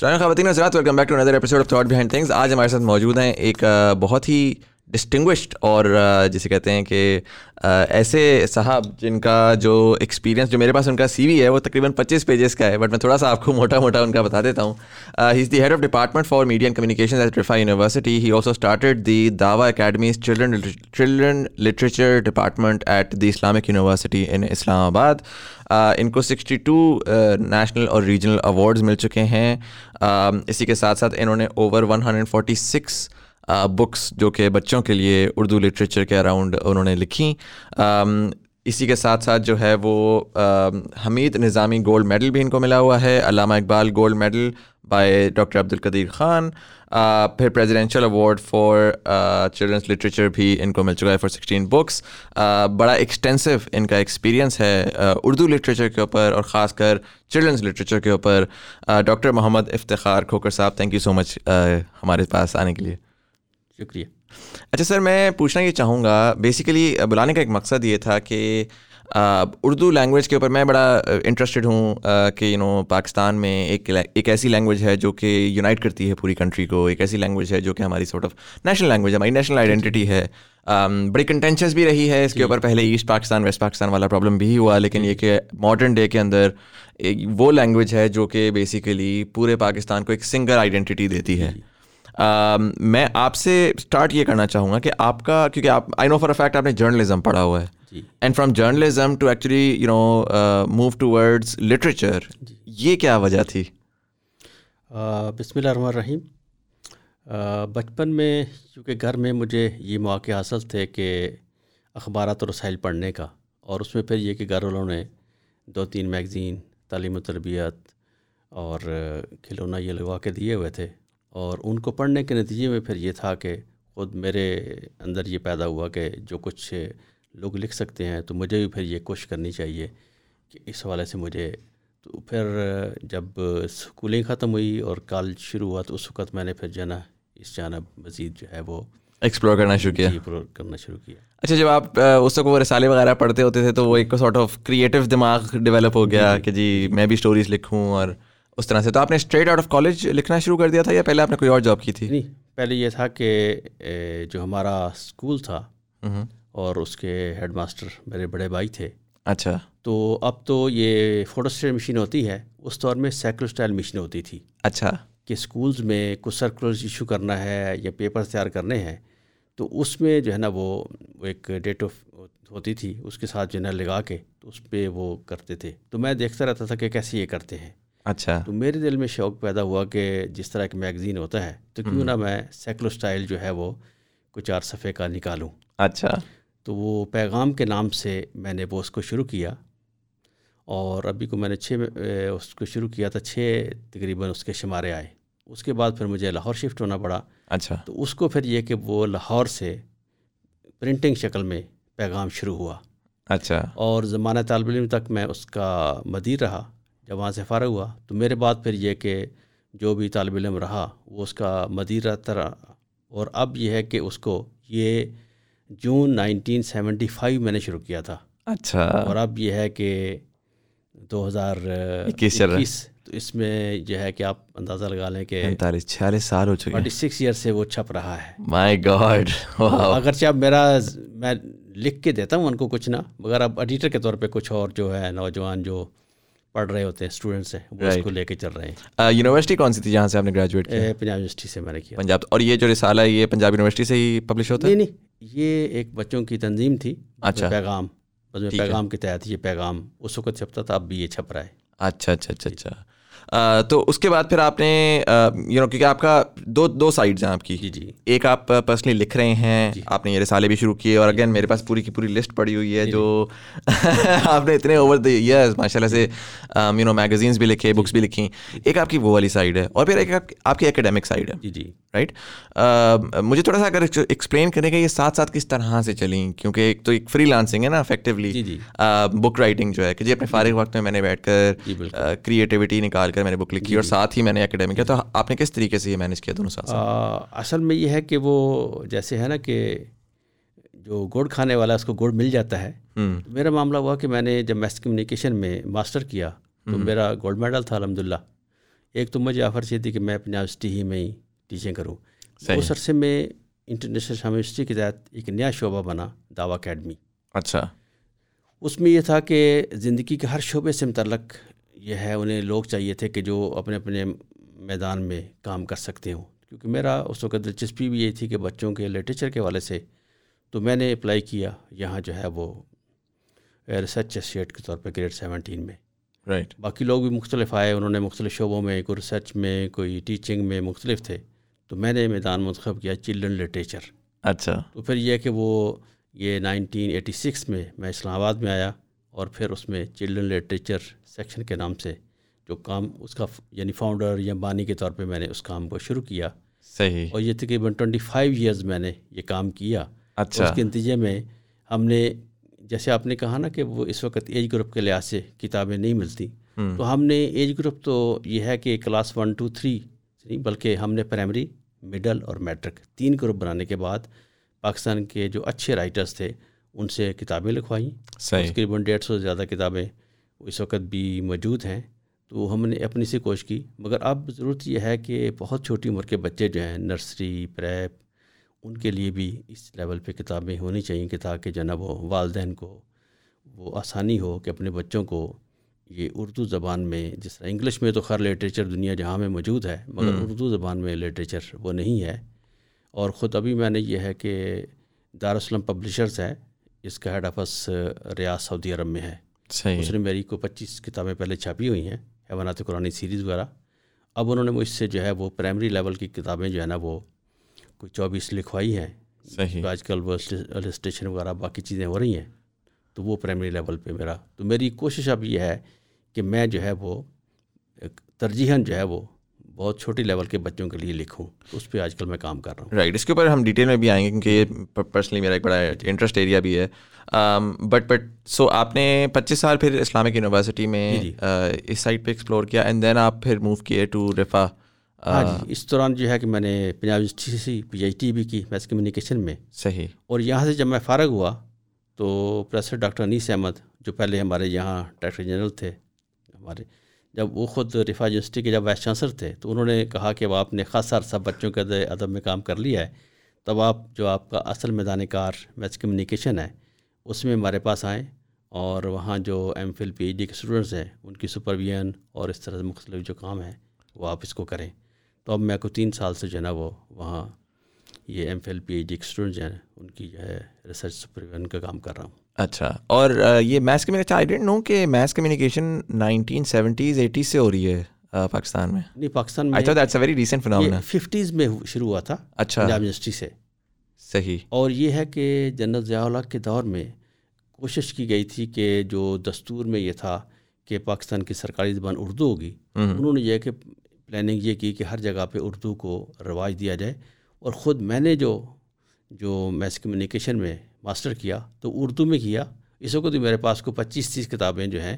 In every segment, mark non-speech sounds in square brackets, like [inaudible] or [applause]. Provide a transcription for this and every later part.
خواتین حضرات welcome back to another episode of thought behind things آج ہمارے ساتھ موجود ہیں ایک بہت ہی ڈسٹنگوشڈ اور جسے کہتے ہیں کہ ایسے صاحب جن کا جو ایکسپیرینس جو میرے پاس ان کا سی وی ہے، وہ تقریباً پچیس پیجز کا ہے بٹ میں تھوڑا سا آپ کو موٹا موٹا ان کا بتا دیتا ہوں۔ He is the head of department for media and communication at Riphah university he also started the Dawah academies children children literature department at the Islamic university in Islamabad ان کو سکسٹی ٹو نیشنل اور regional awards مل چکے ہیں۔ اسی کے ساتھ ساتھ انہوں نے over one hundred forty six books جو کہ بچوں کے لیے اردو لٹریچر کے اراؤنڈ انہوں نے لکھیں اسی کے ساتھ ساتھ جو ہے وہ حمید نظامی گولڈ میڈل بھی ان کو ملا ہوا ہے، Allama Iqbal gold medal by doctor Abdul Qadeer Khan پھر presidential award for children's literature بھی ان کو مل چکا ہے فار سکسٹین بکس بڑا ایکسٹینسو ان کا ایکسپیرینس ہے اردو لٹریچر کے اوپر اور خاص کر چلڈرنس لٹریچر کے اوپر۔ ڈاکٹر محمد افتخار کھوکر صاحب تھینک یو سو مچ ہمارے پاس آنے کے لیے۔ شکریہ۔ اچھا سر میں پوچھنا یہ چاہوں گا بیسیکلی بلانے کا ایک مقصد یہ تھا کہ اردو لینگویج کے اوپر میں بڑا انٹرسٹڈ ہوں کہ یو نو پاکستان میں ایک ایک ایسی لینگویج ہے جو کہ یونائٹ کرتی ہے پوری کنٹری کو ایک ایسی لینگویج ہے جو کہ ہماری سارٹ آف نیشنل لینگویج ہماری نیشنل آئیڈینٹی ہے۔ بڑی کنٹینشنس بھی رہی ہے اس کے اوپر پہلے ایسٹ پاکستان ویسٹ پاکستان والا پرابلم بھی ہوا لیکن یہ کہ ماڈرن ڈے کے اندر وہ لینگویج ہے جو کہ بیسیکلی پورے پاکستان کو ایک سنگل آئیڈینٹی دیتی ہے۔ میں آپ سے اسٹارٹ یہ کرنا چاہوں گا کہ آپ کا کیونکہ آپ آئی نو فار فیکٹ آپ نے جرنلزم پڑھا ہوا ہے. And from journalism to actually you know move to words literature یہ کیا وجہ تھی؟ بسم اللہ الرحمن الرحیم۔ بچپن میں چونکہ گھر میں مجھے یہ مواقع حاصل تھے کہ اخبارات اور رسائل پڑھنے کا اور اس میں پھر یہ کہ گھر والوں نے دو تین میگزین تعلیم و تربیت اور کھلونا یہ لگوا کے دیے ہوئے تھے۔ اور ان کو پڑھنے کے نتیجے میں پھر یہ تھا کہ خود میرے اندر یہ پیدا ہوا کہ جو کچھ لوگ لکھ سکتے ہیں تو مجھے بھی پھر یہ کوشش کرنی چاہیے کہ اس حوالے سے مجھے تو پھر جب اسکولنگ ختم ہوئی اور کالج شروع ہوا تو اس وقت میں نے پھر جانا اس جانب مزید جو ہے وہ ایکسپلور کرنا شروع کیا۔ ایکسپلور کرنا شروع کیا۔ اچھا جب آپ اس وقت وہ رسالے وغیرہ پڑھتے ہوتے تھے تو وہ ایک سارٹ آف کریٹو دماغ ڈیولپ ہو گیا کہ جی میں بھی اسٹوریز لکھوں اور اس طرح سے۔ تو آپ نے اسٹریٹ آؤٹ آف کالج لکھنا شروع کر دیا تھا یا پہلے آپ نے کوئی اور جاب کی تھی؟ نہیں پہلے یہ تھا کہ جو ہمارا اسکول تھا اور اس کے ہیڈ ماسٹر میرے بڑے بھائی تھے۔ اچھا۔ تو اب تو یہ فوٹو اسٹیٹ مشین ہوتی ہے اس دور میں سائیکل اسٹائل مشین ہوتی تھی۔ اچھا۔ کہ اسکولز میں کچھ سرکولرز ایشو کرنا ہے یا پیپر تیار کرنے ہیں تو اس میں جو ہے نا وہ ایک ڈیٹ آف ہوتی تھی اس کے ساتھ جو ہے نا لگا کے تو اس پہ وہ کرتے تھے۔ تو میں دیکھتا رہتا تھا کہ کیسے یہ کرتے ہیں۔ اچھا۔ تو میرے دل میں شوق پیدا ہوا کہ جس طرح ایک میگزین ہوتا ہے تو کیوں نہ میں سیکلو اسٹائل جو ہے وہ کچھ چار صفحے کا نکالوں۔ اچھا۔ تو وہ پیغام کے نام سے میں نے وہ اس کو شروع کیا۔ اور ابھی کو میں نے چھ اس کو شروع کیا تھا چھ تقریباً اس کے شمارے آئے۔ اس کے بعد پھر مجھے لاہور شفٹ ہونا پڑا۔ اچھا۔ تو اس کو پھر یہ کہ وہ لاہور سے پرنٹنگ شکل میں پیغام شروع ہوا۔ اچھا۔ اور زمانہ طالب علم تک میں اس کا مدیر رہا۔ جب وہاں سے فارغ ہوا تو میرے بعد پھر یہ کہ جو بھی طالب علم رہا وہ اس کا مدیر رہتا رہا اور اب یہ ہے کہ اس کو یہ جون نائنٹین سیونٹی فائیو میں نے شروع کیا تھا۔ اچھا۔ اور اب یہ ہے کہ دو ہزار اکیس تو اس میں جو ہے کہ آپ اندازہ لگا لیں کہ پینتالیس چھیالیس سال ہو چکے فورٹی سکس ایئر سے وہ چھپ رہا ہے۔ مائی گاڈ اگرچہ اب میرا میں لکھ کے دیتا ہوں ان کو کچھ نہ مگر اب ایڈیٹر کے طور پہ کچھ اور جو ہے نوجوان جو پڑھ رہے ہوتے ہیں اسٹوڈنٹس ہیں وہ اس کو لے کے چل رہے ہیں۔ یونیورسٹی کون سی تھی جہاں سے آپ نے گریجویٹ کیا؟ پنجاب یونیورسٹی سے میں نے کیا۔ پنجاب اور یہ جو رسالہ ہے یہ پنجاب یونیورسٹی سے ہی پبلش ہوتا ہے؟ نہیں نہیں یہ ایک بچوں کی تنظیم تھی۔ اچھا۔ پیغام پیغام کے تحت یہ پیغام اس وقت چھپتا تھا اب بھی یہ چھپ رہا ہے۔ اچھا اچھا اچھا اچھا۔ تو اس کے بعد پھر آپ نے یو نو کیونکہ آپ کا دو دو سائڈز ہیں آپ کی۔ جی جی۔ ایک آپ پرسنلی لکھ رہے ہیں جی۔ آپ نے یہ رسالے بھی شروع کیے اور اگین میرے پاس پوری کی پوری لسٹ پڑی ہوئی ہے جی، جو [laughs] آپ نے اتنے اوور دی ایئرز ماشاء اللہ سے یو نو میگزینس بھی لکھے بکس بھی لکھی ایک آپ کی وہ والی سائڈ ہے اور پھر ایک آپ کی اکیڈیمک سائڈ ہے۔ جی جی۔ رائٹ مجھے تھوڑا سا اگر ایکسپلین کرنے کا یہ ساتھ ساتھ کس طرح سے چلیں کیونکہ ایک تو ایک فری لانسنگ ہے نا افیکٹولی جی جی۔ بک رائٹنگ جو ہے کہ جی اپنے فارغ وقت میں میں نے بیٹھ کر کریٹیوٹی نکال کر میں نے بک لکھی اور ساتھ ہی میں نے اکیڈیمک کیا تو آپ نے کس طریقے سے یہ مینیج کیا دونوں ساتھ اصل میں یہ ہے کہ وہ جیسے ہے نا کہ جو گڑ کھانے والا اس کو گڑ مل جاتا ہے میرا معاملہ ہوا کہ میں نے جب میس کمیونیکیشن میں ماسٹر کیا تو میرا گولڈ میڈل تھا الحمد للہ ایک تو مجھے آفر چاہیے تھی کہ میں اپنے یونیورسٹی ہی میں ہی ٹیچنگ کروں۔ اس عرصے میں انٹرنیشنل یونیورسٹی کے تحت ایک نیا شعبہ بنا دعویٰ اکیڈمی اچھا۔ اس میں یہ تھا کہ زندگی کے ہر شعبے سے متعلق یہ ہے انہیں لوگ چاہیے تھے کہ جو اپنے اپنے میدان میں کام کر سکتے ہوں۔ کیونکہ میرا اس وقت دلچسپی بھی یہ تھی کہ بچوں کے لٹریچر کے والے سے تو میں نے اپلائی کیا۔ یہاں جو ہے وہ ریسرچ ایسوسیٹ کے طور پہ گریڈ سیونٹین میں۔ رائٹ باقی لوگ بھی مختلف آئے انہوں نے مختلف شعبوں میں کوئی ریسرچ میں کوئی ٹیچنگ میں مختلف تھے۔ تو میں نے میدان منتخب کیا چلڈرن لٹریچر اچھا۔ تو پھر یہ کہ وہ یہ نائنٹین ایٹی سکس میں میں اسلام آباد میں آیا۔ اور پھر اس میں چلڈرن لٹریچر سیکشن کے نام سے جو کام اس کا یعنی فاؤنڈر یا بانی کے طور پہ میں نے اس کام کو شروع کیا۔ صحیح۔ اور یہ تقریباً ٹوئنٹی فائیو ایئرز میں نے یہ کام کیا۔ اچھا۔ اس کے نتیجے میں ہم نے جیسے آپ نے کہا نا کہ وہ اس وقت ایج گروپ کے لحاظ سے کتابیں نہیں ملتی۔ تو ہم نے ایج گروپ تو یہ ہے کہ کلاس ون ٹو تھری نہیں بلکہ ہم نے پرائمری مڈل اور میٹرک تین گروپ بنانے کے بعد پاکستان کے جو اچھے رائٹرز تھے ان سے کتابیں لکھوائیں۔ تقریباً ڈیڑھ سو سے زیادہ کتابیں اس وقت بھی موجود ہیں۔ تو ہم نے اپنی سے کوشش کی مگر اب ضرورت یہ ہے کہ بہت چھوٹی عمر کے بچے جو ہیں نرسری پریپ ان کے لیے بھی اس لیول پہ کتابیں ہونی چاہئیں کہ تاکہ نا وہ والدین کو وہ آسانی ہو کہ اپنے بچوں کو یہ اردو زبان میں جس طرح انگلش میں تو خیر لٹریچر دنیا جہاں میں موجود ہے مگر اردو زبان میں لٹریچر وہ نہیں ہے۔ اور خود ابھی میں نے یہ ہے کہ دارالسلم پبلشرز ہے اس کا ہیڈ آفس ریاض سعودی عرب میں ہے۔ صحیح۔ اس نے میری کو پچیس کتابیں پہلے چھاپی ہوئی ہیں حیوانات قرآن سیریز وغیرہ۔ اب انہوں نے مجھ سے جو ہے وہ پرائمری لیول کی کتابیں جو ہے نا وہ کوئی چوبیس لکھوائی ہیں۔ صحیح۔ آج کل وہ اسٹیشن وغیرہ باقی چیزیں ہو رہی ہیں۔ تو وہ پرائمری لیول پہ میرا۔ تو میری کوشش اب یہ ہے کہ میں جو ہے وہ ترجیحاً جو ہے وہ بہت چھوٹی لیول کے بچوں کے لیے لکھوں اس پہ آج کل میں کام کر رہا ہوں۔ رائٹ اس کے اوپر ہم ڈیٹیل میں بھی آئیں گے کیونکہ یہ پرسنلی میرا ایک بڑا انٹرسٹ ایریا بھی ہے۔ بٹ بٹ سو آپ نے پچیس سال پھر اسلامک یونیورسٹی میں اس سائٹ پہ ایکسپلور کیا اینڈ دین آپ پھر موو کیے ٹو رفا ہاں جی اس دوران جو ہے کہ میں نے پنجاب یونیورسٹی سے پی ایچ ڈی بھی کی میس کمیونیکیشن میں۔ صحیح۔ اور یہاں سے جب میں فارغ ہوا تو پروفیسر ڈاکٹر انیس احمد جو پہلے ہمارے یہاں ڈائریکٹر جنرل تھے ہمارے جب وہ خود رفا یونیورسٹی کے جب وائس چانسلر تھے تو انہوں نے کہا کہ وہ آپ نے خاصا عرصہ بچوں کے ادب میں کام کر لیا ہے، تب آپ جو آپ کا اصل میدان کار میتھس کمیونیکیشن ہے، اس میں ہمارے پاس آئیں اور وہاں جو M Phil P H D کے اسٹوڈنٹس ہیں، ان کی سپرویژن اور اس طرح سے مختلف جو کام ہیں، وہ آپ اس کو کریں۔ تو اب میں کو تین سال سے جو ہے نا وہ وہاں یہ M Phil P H D کے اسٹوڈنٹس ہیں ان کی جو ہے ریسرچ سپرویژن کا کام کر رہا ہوں۔ اچھا اور یہ maths communication I didn't know کہ maths communication nineteen seventies eighties سے ہو رہی ہے پاکستان میں۔ نہیں Pakistan that's very recent phenomena fifties میں شروع ہوا تھا اچھا۔ پنجاب یونیورسٹی سے۔ صحیح۔ اور یہ ہے کہ جنرل ضیاء الحق کے دور میں کوشش کی گئی تھی کہ جو دستور میں یہ تھا کہ پاکستان کی سرکاری زبان اردو ہوگی انہوں نے یہ کہ پلاننگ یہ کی کہ ہر جگہ پہ اردو کو رواج دیا جائے۔ اور خود میں نے جو جو میس کمیونیکیشن میں ماسٹر کیا تو اردو میں کیا۔ اس وقت میرے پاس کو پچیس تیس کتابیں جو ہیں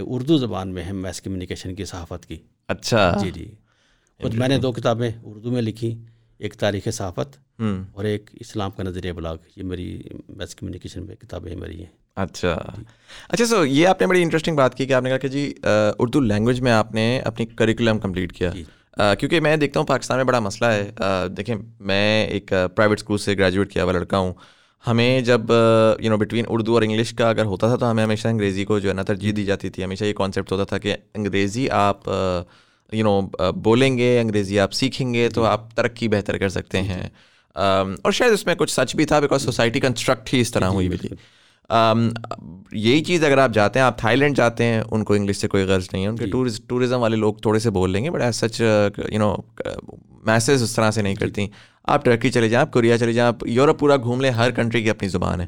اردو زبان میں ہیں میس کمیونیکیشن کی صحافت کی۔ اچھا۔ جی جی۔ خود میں نے دو کتابیں اردو میں لکھی ایک تاریخ صحافت اور ایک اسلام کا نظریہ بلاگ۔ یہ میری میس کمیونیکیشن میں کتابیں میری ہیں۔ اچھا۔ اچھا سو یہ آپ نے بڑی انٹرسٹنگ بات کی کہ آپ نے کہا کہ جی اردو لینگویج میں آپ نے اپنی کریکولم کمپلیٹ کیا۔ کیونکہ میں دیکھتا ہوں پاکستان میں بڑا مسئلہ ہے۔ دیکھیں میں ایک پرائیویٹ اسکول سے گریجویٹ کیا ہوا لڑکا ہوں۔ ہمیں جب یو نو بٹوین اردو اور انگلش کا اگر ہوتا تھا تو ہمیں ہمیشہ انگریزی کو جو ہے نا ترجیح دی جاتی تھی۔ ہمیشہ یہ کانسیپٹ ہوتا تھا کہ انگریزی آپ یو نو بولیں گے انگریزی آپ سیکھیں گے تو آپ ترقی بہتر کر سکتے ہیں۔ اور شاید اس میں کچھ سچ بھی تھا بیکاز سوسائٹی کنسٹرکٹ ہی اس طرح ہوئی بھی تھی۔ یہی چیز اگر آپ جاتے ہیں آپ تھائی لینڈ جاتے ہیں ان کو انگلش سے کوئی غرض نہیں ہے۔ ان کے ٹورزم والے لوگ تھوڑے سے بول لیں گے but as such you know masses اس طرح سے نہیں کرتی۔ آپ ٹرکی چلے جائیں آپ کوریا چلے جائیں آپ یورپ پورا گھوم لیں ہر کنٹری کی اپنی زبان ہے۔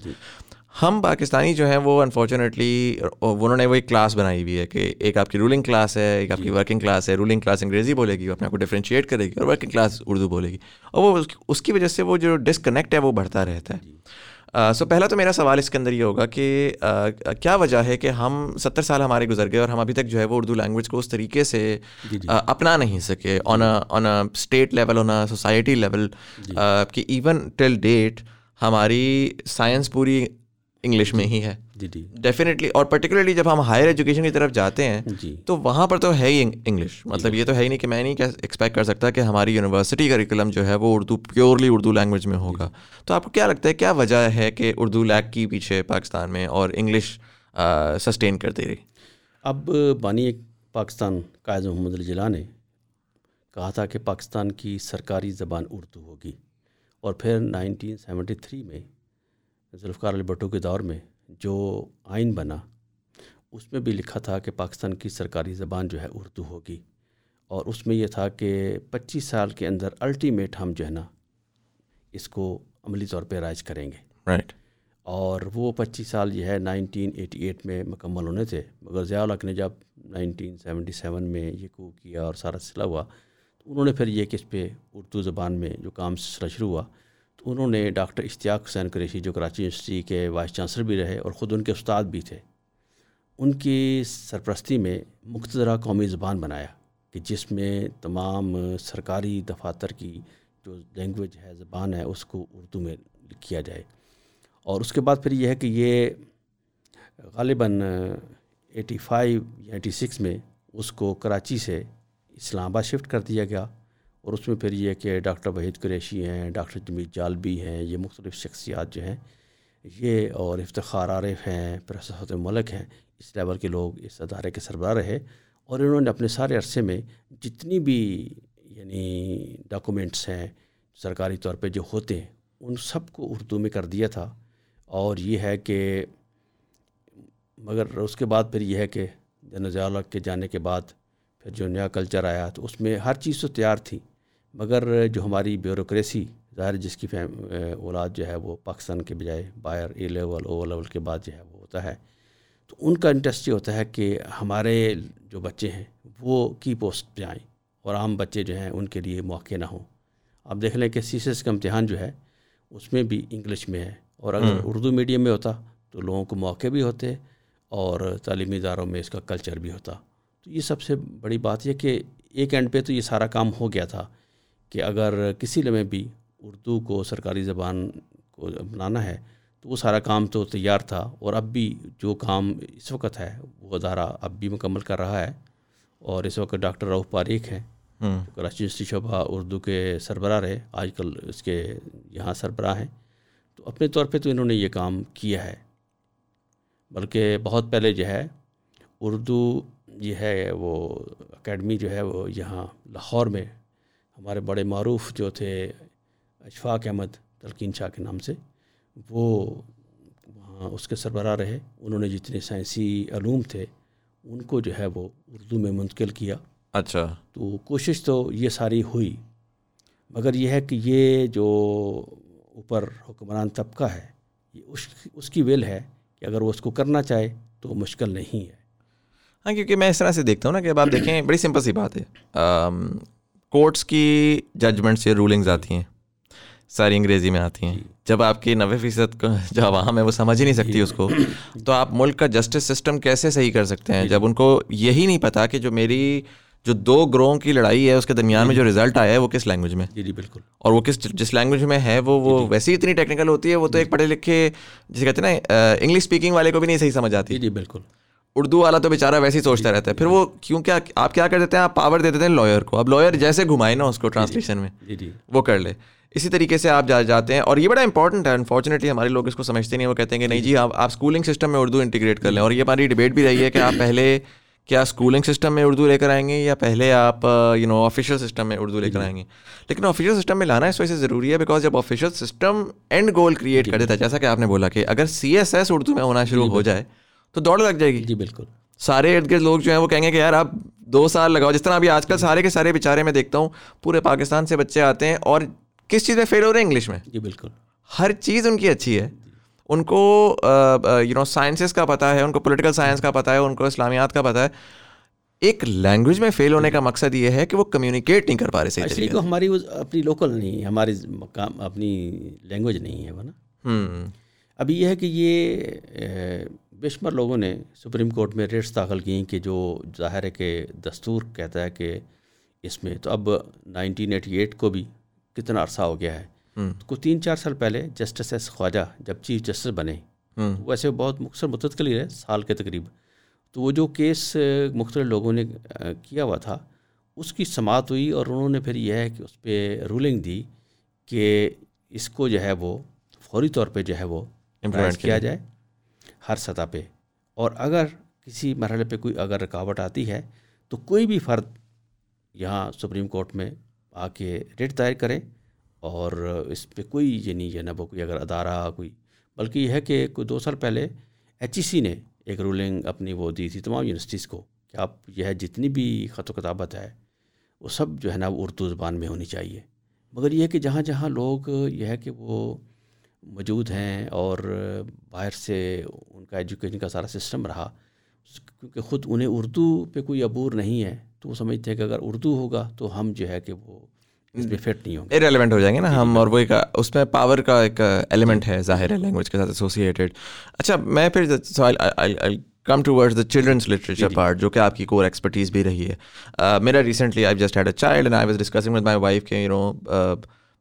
ہم پاکستانی جو ہیں وہ انفارچونیٹلی انہوں نے وہ ایک کلاس بنائی ہوئی ہے کہ ایک آپ کی رولنگ کلاس ہے ایک آپ کی ورکنگ کلاس ہے۔ رولنگ کلاس انگریزی بولے گی اپنے آپ کو ڈفرینشیٹ کرے گی اور ورکنگ کلاس اردو بولے گی۔ اور وہ اس کی وجہ سے وہ جو ڈسکنیکٹ ہے وہ بڑھتا رہتا ہے۔ سو پہلا تو میرا سوال اس کے اندر یہ ہوگا کہ کیا وجہ ہے کہ ہم ستر سال ہمارے گزر گئے اور ہم ابھی تک جو ہے وہ اردو لینگویج کو اس طریقے سے اپنا نہیں سکے on on a state level on a society level کہ ایون ٹل ڈیٹ ہماری سائنس پوری انگلش میں ہی ہے۔ جی جی۔ ڈیفینیٹلی اور پرٹیکولرلی جب ہم ہائر ایجوکیشن کی طرف جاتے ہیں جی۔ تو وہاں پر تو ہے ہی انگلش مطلب یہ تو ہے ہی نہیں کہ میں نہیں ایکسپیکٹ کر سکتا کہ ہماری یونیورسٹی کریکولم جو ہے وہ اردو پیورلی اردو لینگویج میں ہوگا۔ تو آپ کو کیا لگتا ہے کیا وجہ ہے کہ اردو لیک کی پیچھے پاکستان میں اور انگلش سسٹین کرتی رہی اب بانی پاکستان قائد محمد الجلا نے کہا تھا کہ پاکستان کی سرکاری زبان اردو ہوگی۔ اور پھر نائنٹین سیونٹی تھری میں ذوالفقار علی بھٹو کے دور میں جو آئین بنا اس میں بھی لکھا تھا کہ پاکستان کی سرکاری زبان جو ہے اردو ہوگی۔ اور اس میں یہ تھا کہ پچیس سال کے اندر الٹیمیٹ ہم جو ہے نا اس کو عملی طور پہ رائج کریں گے۔ رائٹ اور وہ پچیس سال جو ہے نائنٹین ایٹی ایٹ میں مکمل ہونے تھے۔ مگر ضیاء الحق نے جب نائنٹین سیونٹی سیون میں یہ کو کیا اور سارا سلسلہ ہوا تو انہوں نے پھر یہ کہ اس پہ اردو زبان میں جو کام سلسلہ شروع ہوا انہوں نے ڈاکٹر اشتیاق حسین قریشی جو کراچی یونیورسٹی کے وائس چانسلر بھی رہے اور خود ان کے استاد بھی تھے، ان کی سرپرستی میں مقتدرہ قومی زبان بنایا کہ جس میں تمام سرکاری دفاتر کی جو لینگویج ہے، زبان ہے، اس کو اردو میں کیا جائے۔ اور اس کے بعد پھر یہ ہے کہ یہ غالباً ایٹی فائیو یا ایٹی سکس میں اس کو کراچی سے اسلام آباد شفٹ کر دیا گیا۔ اور اس میں پھر یہ کہ ڈاکٹر وحید قریشی ہیں، ڈاکٹر جمیل جالبی ہیں، یہ مختلف شخصیات جو ہیں، یہ اور افتخار عارف ہیں پروفیسر ملک ہیں، اس لیول کے لوگ اس ادارے کے سربراہ رہے اور انہوں نے اپنے سارے عرصے میں جتنی بھی یعنی ڈاکومنٹس ہیں سرکاری طور پہ جو ہوتے ہیں، ان سب کو اردو میں کر دیا تھا اور یہ ہے کہ مگر اس کے بعد پھر یہ ہے کہ جن کے جانے کے بعد پھر جو نیا کلچر آیا تو اس میں ہر چیز تو تیار تھی۔ مگر جو ہماری بیوروکریسی ظاہر جس کی اولاد جو ہے وہ پاکستان کے بجائے باہر اے لیول او لیول کے بعد جو ہے وہ ہوتا ہے۔ تو ان کا انٹرسٹ یہ ہوتا ہے کہ ہمارے جو بچے ہیں وہ کی پوسٹ پہ آئیں اور عام بچے جو ہیں ان کے لیے موقع نہ ہوں۔ آپ دیکھ لیں کہ سی سی ایس کا امتحان جو ہے اس میں بھی انگلش میں ہے اور اگر اردو میڈیم میں ہوتا تو لوگوں کو موقع بھی ہوتے اور تعلیمی اداروں میں اس کا کلچر بھی ہوتا۔ تو یہ سب سے بڑی بات یہ کہ ایک اینڈ پہ تو یہ سارا کام ہو گیا تھا۔ کہ اگر کسی لمحے بھی اردو کو سرکاری زبان کو اپنانا ہے تو وہ سارا کام تو تیار تھا اور اب بھی جو کام اس وقت ہے وہ ادارہ اب بھی مکمل کر رہا ہے اور اس وقت ڈاکٹر روف پاریک ہیں۔ کراچی یونیورسٹی شعبہ اردو کے سربراہ رہے آج کل اس کے یہاں سربراہ ہیں۔ تو اپنے طور پہ تو انہوں نے یہ کام کیا ہے۔ بلکہ بہت پہلے جو ہے اردو یہ ہے وہ اکیڈمی جو ہے وہ یہاں لاہور میں ہمارے بڑے معروف جو تھے اشفاق احمد تلقین شاہ کے نام سے وہ وہاں اس کے سربراہ رہے۔ انہوں نے جتنے سائنسی علوم تھے ان کو جو ہے وہ اردو میں منتقل کیا۔ اچھا۔ تو کوشش تو یہ ساری ہوئی مگر یہ ہے کہ یہ جو اوپر حکمران طبقہ ہے یہ اس اس کی ویل ہے کہ اگر وہ اس کو کرنا چاہے تو مشکل نہیں ہے۔ ہاں کیونکہ میں اس طرح سے دیکھتا ہوں نا کہ اب آپ دیکھیں بڑی سمپل سی بات ہے۔ کورٹس کی ججمنٹس یا رولنگز آتی ہیں۔ ساری انگریزی میں آتی ہیں۔ جی۔ جب آپ کی نوے فیصد جو عوام ہے وہ سمجھ ہی نہیں سکتی اس کو۔ تو آپ ملک کا جسٹس سسٹم کیسے صحیح کر سکتے ہیں؟ جی۔ جب ان کو یہی نہیں پتا کہ جو میری جو دو گروہوں کی لڑائی ہے اس کے درمیان میں جو رزلٹ آیا ہے وہ کس لینگویج میں؟ جی جی بالکل۔ اور وہ کس جس لینگویج میں ہے وہ وہ جی، ویسے ہی اتنی ٹیکنیکل ہوتی ہے وہ تو ایک پڑھے لکھے جسے کہتے ہیں نا انگلش اسپیکنگ والے کو بھی نہیں صحیح سمجھ آتی۔ جی بالکل۔ اردو والا تو بیچارہ ویسے ہی سوچتا رہتا ہے۔ پھر وہ کیوں کیا آپ کیا کر دیتے ہیں؟ آپ پاور دے دیتے ہیں لائر کو۔ اب لائر جیسے گھمائے نا اس کو ٹرانسلیشن میں۔ وہ کر لے۔ اسی طریقے سے آپ جا جاتے ہیں اور یہ بڑا امپورٹنٹ ہے۔ انفارچونیٹلی ہمارے لوگ اس کو سمجھتے نہیں وہ کہتے ہیں کہ نہیں جی آپ آپ اسکولنگ سسٹم میں اردو انٹیگریٹ کر لیں۔ اور یہ ہماری ڈبیٹ بھی رہی ہے کہ آپ پہلے کیا اسکولنگ سسٹم میں اردو لے کر آئیں گے یا پہلے آپ یو نو آفیشیل سسٹم میں اردو لے کر آئیں گے۔ لیکن آفیشیل سسٹم میں لانا اس وجہ سے ضروری ہے بیکاز جب official system and goal create کر دیتا ہے جیسا کہ آپ نے بولا کہ اگر سی ایس ایس اردو میں ہونا شروع ہو جائے تو دوڑ لگ جائے گی۔ جی بالکل۔ سارے ارد گرد لوگ جو ہیں وہ کہیں گے کہ یار آپ دو سال لگاؤ۔ جس طرح ابھی آج کل سارے کے سارے بیچارے میں دیکھتا ہوں پورے پاکستان سے بچے آتے ہیں اور کس چیز میں فیل ہو رہے ہیں؟ انگلش میں۔ جی بالکل۔ ہر چیز ان کی اچھی ہے۔ ان کو یو نو سائنسز کا پتہ ہے ان کو پولیٹیکل سائنس کا پتہ ہے ان کو اسلامیات کا پتہ ہے۔ ایک لینگویج میں فیل ہونے کا مقصد یہ ہے کہ وہ کمیونیکیٹ نہیں کر پا رہے صحیح کو ہماری اپنی لوکل نہیں ہماری مقام اپنی لینگویج نہیں ہے وہ نا۔ ابھی یہ ہے کہ یہ بے شمار لوگوں نے سپریم کورٹ میں ریٹس داخل کی کہ جو ظاہر ہے کہ دستور کہتا ہے کہ اس میں تو اب نائنٹین ایٹی ایٹ کو بھی کتنا عرصہ ہو گیا ہے۔ کو تین چار سال پہلے جسٹس ایس خواجہ جب چیف جسٹس بنے ویسے بہت مختصر مدت کے لیے رہے سال کے تقریب۔ تو وہ جو کیس مختلف لوگوں نے کیا ہوا تھا اس کی سماعت ہوئی اور انہوں نے پھر یہ ہے کہ اس پہ رولنگ دی کہ اس کو جو ہے وہ فوری طور پہ جو ہے وہ امپلیمنٹ کیا جائے۔ ہر سطح پہ۔ اور اگر کسی مرحلے پہ کوئی اگر رکاوٹ آتی ہے، تو کوئی بھی فرد یہاں سپریم کورٹ میں آ کے ریٹ دائر کرے اور اس پہ کوئی یعنی یہ نہیں ہے نا وہ کوئی اگر ادارہ کوئی، بلکہ یہ ہے کہ کوئی دو سال پہلے ایچ ای سی نے ایک رولنگ اپنی وہ دی تھی تمام یونیورسٹیز کو کہ آپ یہ ہے جتنی بھی خط و کتابت ہے، وہ سب جو ہے نا وہ اردو زبان میں ہونی چاہیے۔ مگر یہ ہے کہ جہاں جہاں لوگ یہ ہے کہ وہ موجود ہیں اور باہر سے ان کا ایجوکیشن کا سارا سسٹم رہا کیونکہ خود انہیں اردو پہ کوئی عبور نہیں ہے تو وہ سمجھتے ہیں کہ اگر اردو ہوگا تو ہم جو ہے کہ وہ اس میں فٹ نہیں ہوں گے۔ ریلیونٹ ہو جائیں گے نا ہم اور وہ ایک اس میں پاور کا ایک ایلیمنٹ ہے ظاہر ہے لینگویج کے ساتھ ایسوسیٹیڈ اچھا میں پھر سوال come towards the children's literature part جو کہ آپ کی کور ایکسپرٹیز بھی رہی ہے۔ میرا recently I just had a child and I was discussing with my wife کے یو نو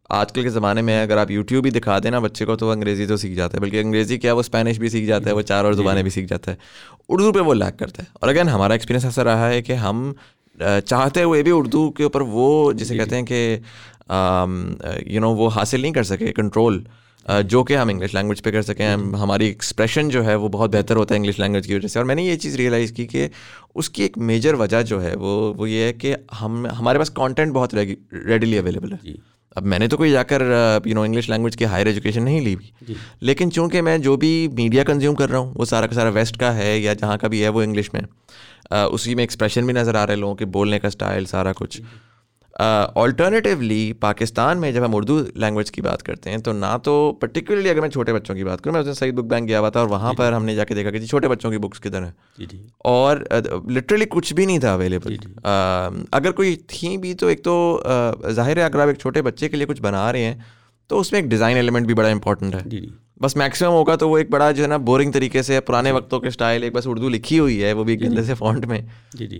آج کل کے زمانے میں اگر آپ یوٹیوب ہی دکھا دیں نا بچے کو تو وہ انگریزی تو سیکھ جاتا ہے بلکہ انگریزی کیا وہ اسپینش بھی سیکھ جاتا ہے وہ چار اور جی۔ زبانیں بھی سیکھ جاتا ہے اردو پہ وہ لیک کرتا ہے اور اگین ہمارا ایکسپیرینس ایسا رہا ہے کہ ہم چاہتے ہوئے بھی اردو کے اوپر وہ جسے جی۔ کہتے ہیں کہ یو نو وہ حاصل نہیں کر سکے کنٹرول جو کہ ہم انگلش لینگویج پہ کر سکیں ہماری ایکسپریشن جو ہے وہ بہت بہتر ہوتا ہے انگلش لینگویج کی وجہ سے اور میں نے یہ چیز ریئلائز کی کہ اس کی ایک میجر وجہ جو ہے وہ وہ یہ ہے کہ ہم ہمارے پاس کانٹینٹ بہت ریڈیلی اویلیبل ہے جی۔ اب میں نے تو کوئی جا کر یو نو انگلش لینگویج کی ہائر ایجوکیشن نہیں لی بھی۔ جی۔ لیکن چونکہ میں جو بھی میڈیا کنزیوم کر رہا ہوں وہ سارا کا سارا ویسٹ کا ہے یا جہاں کا بھی ہے وہ انگلش میں۔ اسی میں ایکسپریشن بھی نظر آ رہے لوگوں کے بولنے کا اسٹائل سارا کچھ۔ آلٹرنیٹیولی پاکستان میں جب ہم اردو لینگویج کی بات کرتے ہیں تو نہ تو پرٹیکولرلی اگر میں چھوٹے بچوں کی بات کروں میں اس دن سعید بک بینک گیا ہوا تھا اور وہاں جی، پر جی۔ ہم نے جا کے دیکھا کہ جی چھوٹے بچوں کی بکس کدھر ہیں جی، اور لٹرلی کچھ بھی نہیں تھا اویلیبل اگر کوئی تھیں بھی تو ایک تو ظاہر ہے اگر آپ ایک چھوٹے بچے کے لیے کچھ بنا رہے ہیں تو اس میں ایک ڈیزائن ایلیمنٹ بھی بڑا امپورٹنٹ ہے۔ بس میکسیمم ہوگا تو وہ ایک بڑا جو ہے نا بورنگ طریقے سے پرانے وقتوں کے اسٹائل ایک بس اردو لکھی ہوئی ہے وہ بھی گندے سے فونٹ میں۔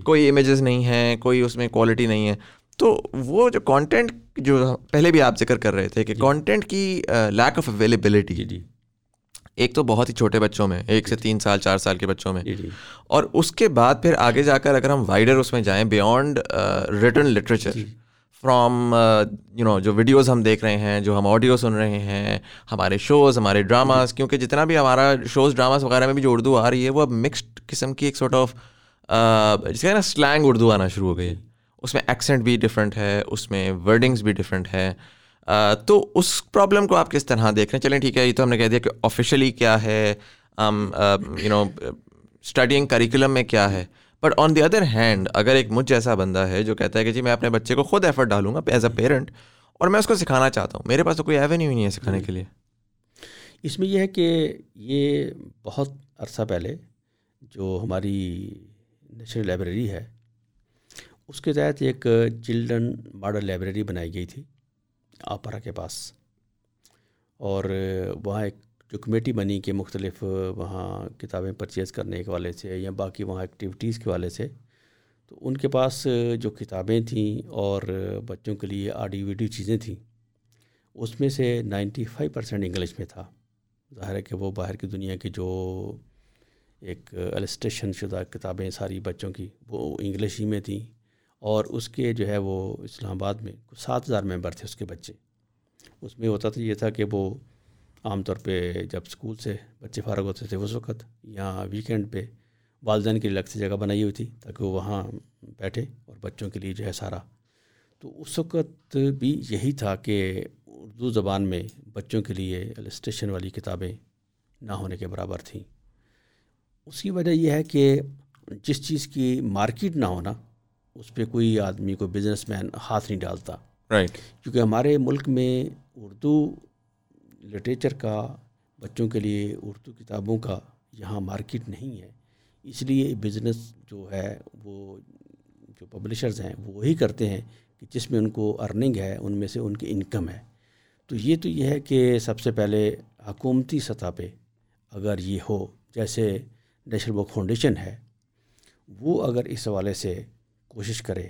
کوئی امیجز نہیں ہیں کوئی اس میں کوالٹی نہیں ہے۔ تو وہ جو کانٹینٹ جو پہلے بھی آپ ذکر کر رہے تھے کہ کانٹینٹ جی۔ کی لیک آف اویلیبلٹی جی ایک تو بہت ہی چھوٹے بچوں میں ایک سے تین سال چار سال کے بچوں میں۔ جی، اور اس کے بعد پھر آگے جا کر اگر ہم وائڈر اس میں جائیں beyond written literature from you know جو ویڈیوز ہم دیکھ رہے ہیں جو ہم آڈیو سن رہے ہیں ہمارے شوز ہمارے ڈراماز کیونکہ جتنا بھی ہمارا شوز ڈراماز وغیرہ میں بھی جو اردو آ رہی ہے وہ اب مکسڈ قسم کی ایک سارٹ آف جس کا نا سلینگ اردو آنا شروع ہو گئی ہے۔ اس میں ایکسنٹ بھی ڈفرینٹ ہے، اس میں ورڈنگس بھی ڈفرینٹ ہے تو اس پرابلم کو آپ کس طرح دیکھ رہے ہیں؟ چلیں ٹھیک ہے، یہ تو ہم نے کہہ دیا کہ آفیشلی کیا ہے یو نو اسٹڈینگ کریکولم میں کیا ہے۔ But on the other hand اگر ایک مجھ جیسا بندہ ہے جو کہتا ہے کہ جی میں اپنے بچے کو خود ایفرٹ ڈالوں گا ایز اے پیرنٹ اور میں اس کو سکھانا چاہتا ہوں، میرے پاس تو کوئی ایونیو نہیں ہے سکھانے کے لیے۔ اس میں یہ ہے کہ یہ بہت عرصہ پہلے جو ہماری نیشنل لائبریری ہے اس کے تحت ایک چلڈرن ماڈل لائبریری بنائی گئی تھی، آپرا کے پاس۔ اور وہاں ایک جو کمیٹی بنی کہ مختلف وہاں کتابیں پرچیز کرنے کے والے سے یا باقی وہاں ایکٹیویٹیز کے والے سے تو ان کے پاس جو کتابیں تھیں اور بچوں کے لیے آڈیو ویڈیو چیزیں تھیں، اس میں سے نائنٹی فائیو پرسینٹ انگلش میں تھا۔ ظاہر ہے کہ وہ باہر کی دنیا کی جو ایک السٹیشن شدہ کتابیں ساری بچوں کی، وہ انگلش ہی میں تھیں۔ اور اس کے جو ہے وہ اسلام آباد میں سات ہزار ممبر تھے اس کے بچے۔ اس میں ہوتا تو یہ تھا کہ وہ عام طور پہ جب اسکول سے بچے فارغ ہوتے تھے اس وقت، یا ویکینڈ پہ والدین کی الگ سے جگہ بنائی ہوئی تھی تاکہ وہ وہاں بیٹھے اور بچوں کے لیے جو ہے سارا۔ تو اس وقت بھی یہی تھا کہ اردو زبان میں بچوں کے لیے السٹیشن والی کتابیں نہ ہونے کے برابر تھیں۔ اس کی وجہ یہ ہے کہ جس چیز کی مارکیٹ نہ ہونا اس پہ کوئی آدمی کوئی بزنس مین ہاتھ نہیں ڈالتا۔ رائٹ کیونکہ ہمارے ملک میں اردو لٹریچر کا بچوں کے لیے اردو کتابوں کا یہاں مارکیٹ نہیں ہے۔ اس لیے بزنس جو ہے وہ جو پبلشرز ہیں وہ وہی کرتے ہیں کہ جس میں ان کو ارننگ ہے ان میں سے ان کی انکم ہے۔ تو یہ تو یہ ہے کہ سب سے پہلے حکومتی سطح پہ اگر یہ ہو جیسے نیشنل بک فاؤنڈیشن ہے وہ اگر اس حوالے سے کوشش کرے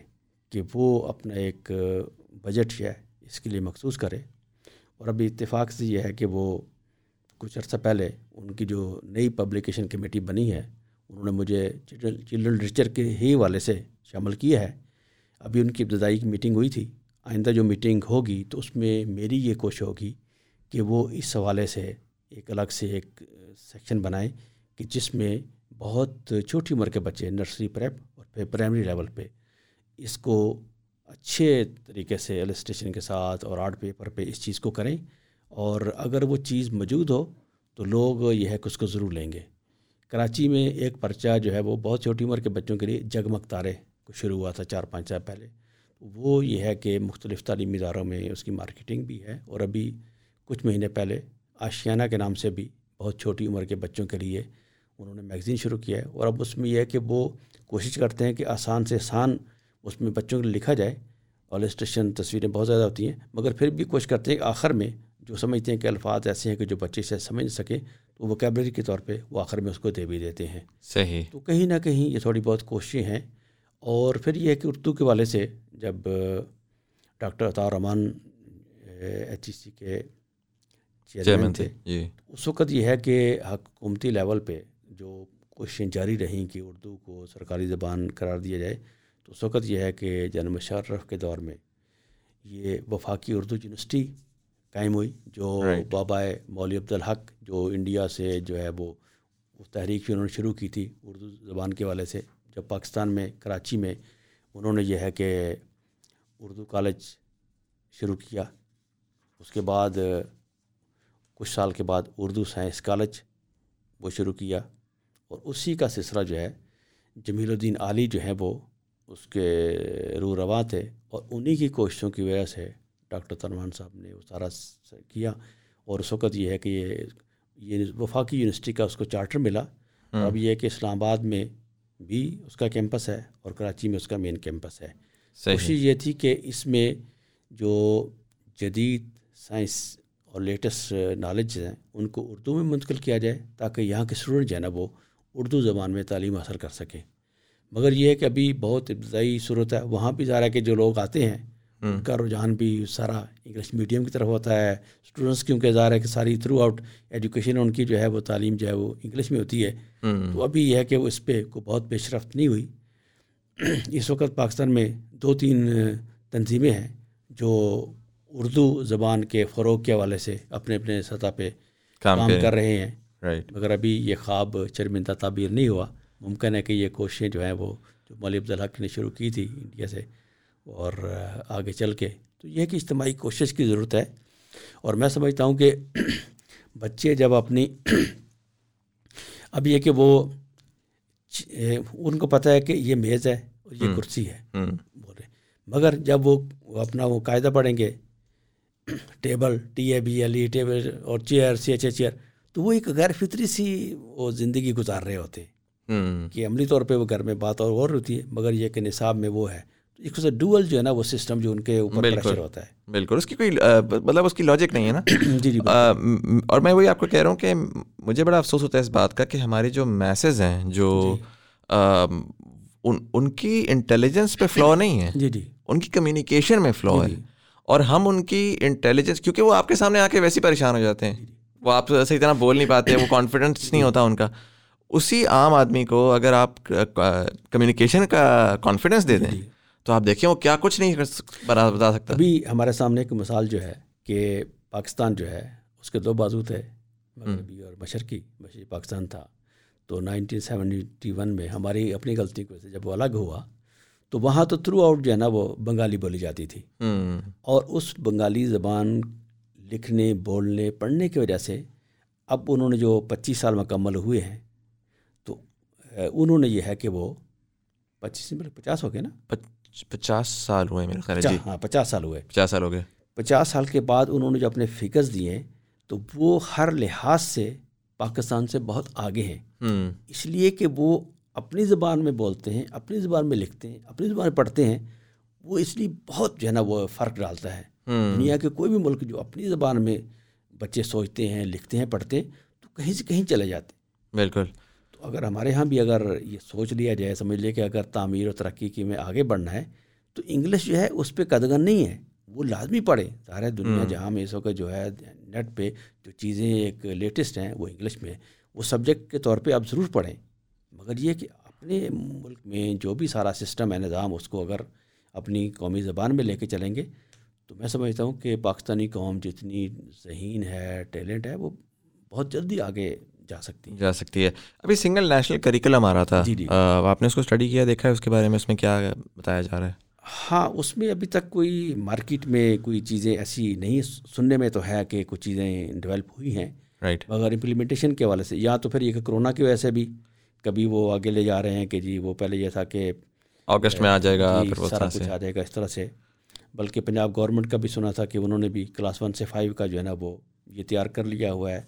کہ وہ اپنا ایک بجٹ ہے اس کے لیے مخصوص کرے۔ اور ابھی اتفاق سے یہ ہے کہ وہ کچھ عرصہ پہلے ان کی جو نئی پبلیکیشن کمیٹی بنی ہے، انہوں نے مجھے چلڈرن لٹریچر کے ہی والے سے شامل کیا ہے۔ ابھی ان کی ابتدائی میٹنگ ہوئی تھی۔ آئندہ جو میٹنگ ہوگی تو اس میں میری یہ کوشش ہوگی کہ وہ اس حوالے سے ایک الگ سے ایک سیکشن بنائیں کہ جس میں بہت چھوٹی عمر کے بچے نرسری پریپ اور پھر پرائمری لیول پہ اس کو اچھے طریقے سے السٹیشن کے ساتھ اور آرٹ پیپر پہ اس چیز کو کریں اور اگر وہ چیز موجود ہو تو لوگ یہ ہے کہ اس کو ضرور لیں گے۔ کراچی میں ایک پرچہ جو ہے وہ بہت چھوٹی عمر کے بچوں کے لیے جگمگ تارے کو شروع ہوا تھا چار پانچ سال پہلے۔ وہ یہ ہے کہ مختلف تعلیمی اداروں میں اس کی مارکیٹنگ بھی ہے اور ابھی کچھ مہینے پہلے آشیانہ کے نام سے بھی بہت چھوٹی عمر کے بچوں کے لیے انہوں نے میگزین شروع کیا ہے اور اب اس میں یہ ہے کہ وہ کوشش کرتے ہیں کہ آسان سے آسان اس میں بچوں کے لکھا جائے اور اسٹیشن تصویریں بہت زیادہ ہوتی ہیں مگر پھر بھی کوشش کرتے ہیں کہ آخر میں جو سمجھتے ہیں کہ الفاظ ایسے ہیں کہ جو بچے سے سمجھ سکیں تو وہ کیبلری کے طور پہ وہ آخر میں اس کو دے بھی دیتے ہیں۔ صحیح۔ تو کہیں نہ کہیں یہ تھوڑی بہت کوششیں ہیں۔ اور پھر یہ ہے کہ اردو کے والے سے جب ڈاکٹر عطا رحمان ایچ ای سی کے چیئرمین تھے جی۔ اس وقت یہ ہے کہ حکومتی لیول پہ جو کوششیں جاری رہیں کہ اردو کو سرکاری زبان قرار دیا جائے تو اس وقت یہ ہے کہ جنم مشرف کے دور میں یہ وفاقی اردو یونیورسٹی قائم ہوئی جو بابا مولوی عبدالحق جو انڈیا سے جو ہے وہ تحریک انہوں نے شروع کی تھی اردو زبان کے والے سے جب پاکستان میں کراچی میں انہوں نے یہ ہے کہ اردو کالج شروع کیا۔ اس کے بعد کچھ سال کے بعد اردو سائنس کالج وہ شروع کیا۔ اور اسی کا سلسلہ جو ہے جمیل الدین علی جو ہیں وہ اس کے رو رواں تھے اور انہی کی کوششوں کی وجہ سے ڈاکٹر تنوان صاحب نے وہ سارا کیا اور اس وقت یہ ہے کہ یہ یہ وفاقی یونیورسٹی کا اس کو چارٹر ملا اور اب یہ کہ اسلام آباد میں بھی اس کا کیمپس ہے اور کراچی میں اس کا مین کیمپس ہے۔ کوشش یہ تھی کہ اس میں جو جدید سائنس اور لیٹسٹ نالج ہیں ان کو اردو میں منتقل کیا جائے تاکہ یہاں کے اسٹوڈنٹ جو ہے نا وہ اردو زبان میں تعلیم حاصل کر سکیں۔ مگر یہ ہے کہ ابھی بہت ابتدائی صورت ہے وہاں بھی ظاہر ہے کہ جو لوگ آتے ہیں ان کا رجحان بھی سارا انگلش میڈیم کی طرف ہوتا ہے۔ اسٹوڈنٹس کیونکہ ظاہر ہے کہ ساری تھرو آؤٹ ایجوکیشن ان کی جو ہے وہ تعلیم جو ہے وہ انگلش میں ہوتی ہے۔ تو ابھی یہ ہے کہ وہ اس پہ کوئی بہت پیش رفت نہیں ہوئی۔ [clears throat] اس وقت پاکستان میں دو تین تنظیمیں ہیں جو اردو زبان کے فروغ کے حوالے سے اپنے اپنے سطح پہ کام کر رہے ہیں۔ مگر ابھی یہ خواب شرمندہ تعبیر نہیں ہوا۔ ممکن ہے کہ یہ کوششیں جو ہیں وہ جو مولب الحق نے شروع کی تھی انڈیا سے اور آگے چل کے تو یہ کہ اجتماعی کوشش کی ضرورت ہے۔ اور میں سمجھتا ہوں کہ [clears throat] بچے جب اپنی [clears throat] اب یہ کہ وہ ان کو پتہ ہے کہ یہ میز ہے اور یہ کرسی ہے۔ بول رہے مگر جب وہ اپنا وہ قاعدہ پڑھیں گے [clears throat] table T A B L E table اور chair C H A chair تو وہ ایک غیر فطری سی وہ زندگی گزار رہے ہوتے۔ ہیں کہ عملی طور پہ وہ گھر میں بات اور غور ہوتی ہے مگر یہ کہ نصاب میں وہ ہے۔ ایک ڈوئل جو ہے نا وہ سسٹم جو ان کے اوپر پریشر ہوتا ہے۔ بالکل۔ اس کی کوئی مطلب اس کی لاجک نہیں ہے نا؟ [clears throat] جی جی اور میں وہی آپ کو کہہ رہا ہوں کہ مجھے بڑا افسوس ہوتا ہے اس بات کا کہ ہماری جو میسز ہیں جو جی۔ ان کی انٹیلیجنس پہ فلو نہیں ہے۔ جی جی۔ ان کی کمیونیکیشن میں فلو جی، ہے۔ اور ہم ان کی انٹیلیجنس کیونکہ وہ آپ کے سامنے آ کے ویسے پریشان ہو جاتے ہیں۔ وہ آپ صحیح طرح بول نہیں پاتے وہ [clears throat] کانفیڈنس نہیں ہوتا ان کا۔ اسی عام آدمی کو اگر آپ کمیونیکیشن کا کانفیڈنس دے دیں تو آپ دیکھیں وہ کیا کچھ نہیں بتا سکتا۔ ابھی ہمارے سامنے ایک مثال جو ہے کہ پاکستان جو ہے اس کے دو بازو تھے مغربی اور مشرقی مشرقی پاکستان تھا۔ تو نائنٹین سیونٹی ون میں ہماری اپنی غلطی کی وجہ سے جب وہ الگ ہوا تو وہاں تو تھرو آؤٹ جو ہے نا وہ بنگالی بولی جاتی تھی۔ اور اس بنگالی زبان لکھنے بولنے پڑھنے کی وجہ سے اب انہوں نے جو پچیس سال مکمل ہوئے ہیں انہوں نے یہ ہے کہ وہ پچیس پچاس ہو گئے نا؟ پچاس سال ہوئے میرے خیال جی۔ ہاں پچاس سال ہوئے۔ پچاس سال ہو گئے۔ پچاس سال کے بعد انہوں نے جو اپنے فکرز دیے تو وہ ہر لحاظ سے پاکستان سے بہت آگے ہیں۔ اس لیے کہ وہ اپنی زبان میں بولتے ہیں اپنی زبان میں لکھتے ہیں اپنی زبان میں پڑھتے ہیں وہ اس لیے بہت جو ہے نا وہ فرق ڈالتا ہے۔ دنیا کے کوئی بھی ملک جو اپنی زبان میں بچے سوچتے ہیں لکھتے ہیں پڑھتے ہیں تو کہیں سے کہیں چلے جاتے ہیں۔ بالکل۔ تو اگر ہمارے ہاں بھی اگر یہ سوچ لیا جائے سمجھ لے کہ اگر تعمیر و ترقی کی میں آگے بڑھنا ہے تو انگلش جو ہے اس پہ قدغن نہیں ہے وہ لازمی پڑھیں ظاہر دنیا جہاں میں اس وقت جو ہے نیٹ پہ جو چیزیں ایک لیٹسٹ ہیں وہ انگلش میں وہ سبجیکٹ کے طور پہ آپ ضرور پڑھیں۔ مگر یہ کہ اپنے ملک میں جو بھی سارا سسٹم ہے نظام اس کو اگر اپنی قومی زبان میں لے کے چلیں گے تو میں سمجھتا ہوں کہ پاکستانی قوم جتنی ذہین ہے ٹیلنٹ ہے وہ بہت جلدی آگے جا سکتی جا سکتی ہے۔ ابھی سنگل نیشنل کریکلم آ رہا تھا۔ جی جی۔ آپ نے اس کو اسٹڈی کیا دیکھا ہے؟ اس کے بارے میں اس میں کیا بتایا جا رہا ہے؟ ہاں اس میں ابھی تک کوئی مارکیٹ میں کوئی چیزیں ایسی نہیں سننے میں تو ہے کہ کچھ چیزیں ڈیولپ ہوئی ہیں۔ رائٹ مگر امپلیمنٹیشن کے حوالے سے یا تو پھر یہ کرونا کی وجہ سے بھی کبھی وہ آگے لے جا رہے ہیں کہ جی وہ پہلے یہ تھا کہ اگست میں آ جائے گا جی، سارا کچھ آ جائے گا اس طرح سے۔ بلکہ پنجاب گورنمنٹ کا بھی سنا تھا کہ انہوں نے بھی کلاس ون سے فائیو کا جو ہے نا وہ یہ تیار کر لیا ہوا ہے۔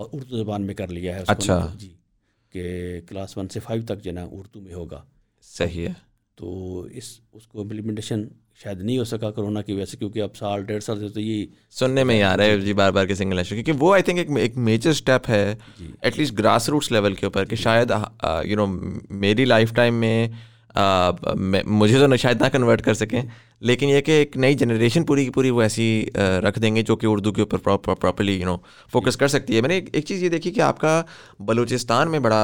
اور اردو زبان میں کر لیا ہے۔ اچھا۔ جی کہ کلاس ون سے فائیو تک جو ہے نا اردو میں ہوگا۔ صحیح ہے۔ تو اس اس کو امپلیمنٹیشن شاید نہیں ہو سکا کرونا کی وجہ سے کیونکہ اب سال ڈیڑھ سال سے تو یہ سننے میں ہی آ رہا ہے جی بار بار کے سنگل نیشنل کیونکہ وہ آئی تھنک ایک میجر اسٹیپ ہے at least grass roots level کے اوپر کہ شاید یو نو میری لائف ٹائم میں مجھے تو شاید نہ کنورٹ کر سکیں۔ لیکن یہ کہ ایک نئی جنریشن پوری کی پوری وہ ایسی رکھ دیں گے جو کہ اردو کے اوپر پراپرلی یو نو فوکس کر سکتی ہے۔ میں نے ایک چیز یہ دیکھی کہ آپ کا بلوچستان میں بڑا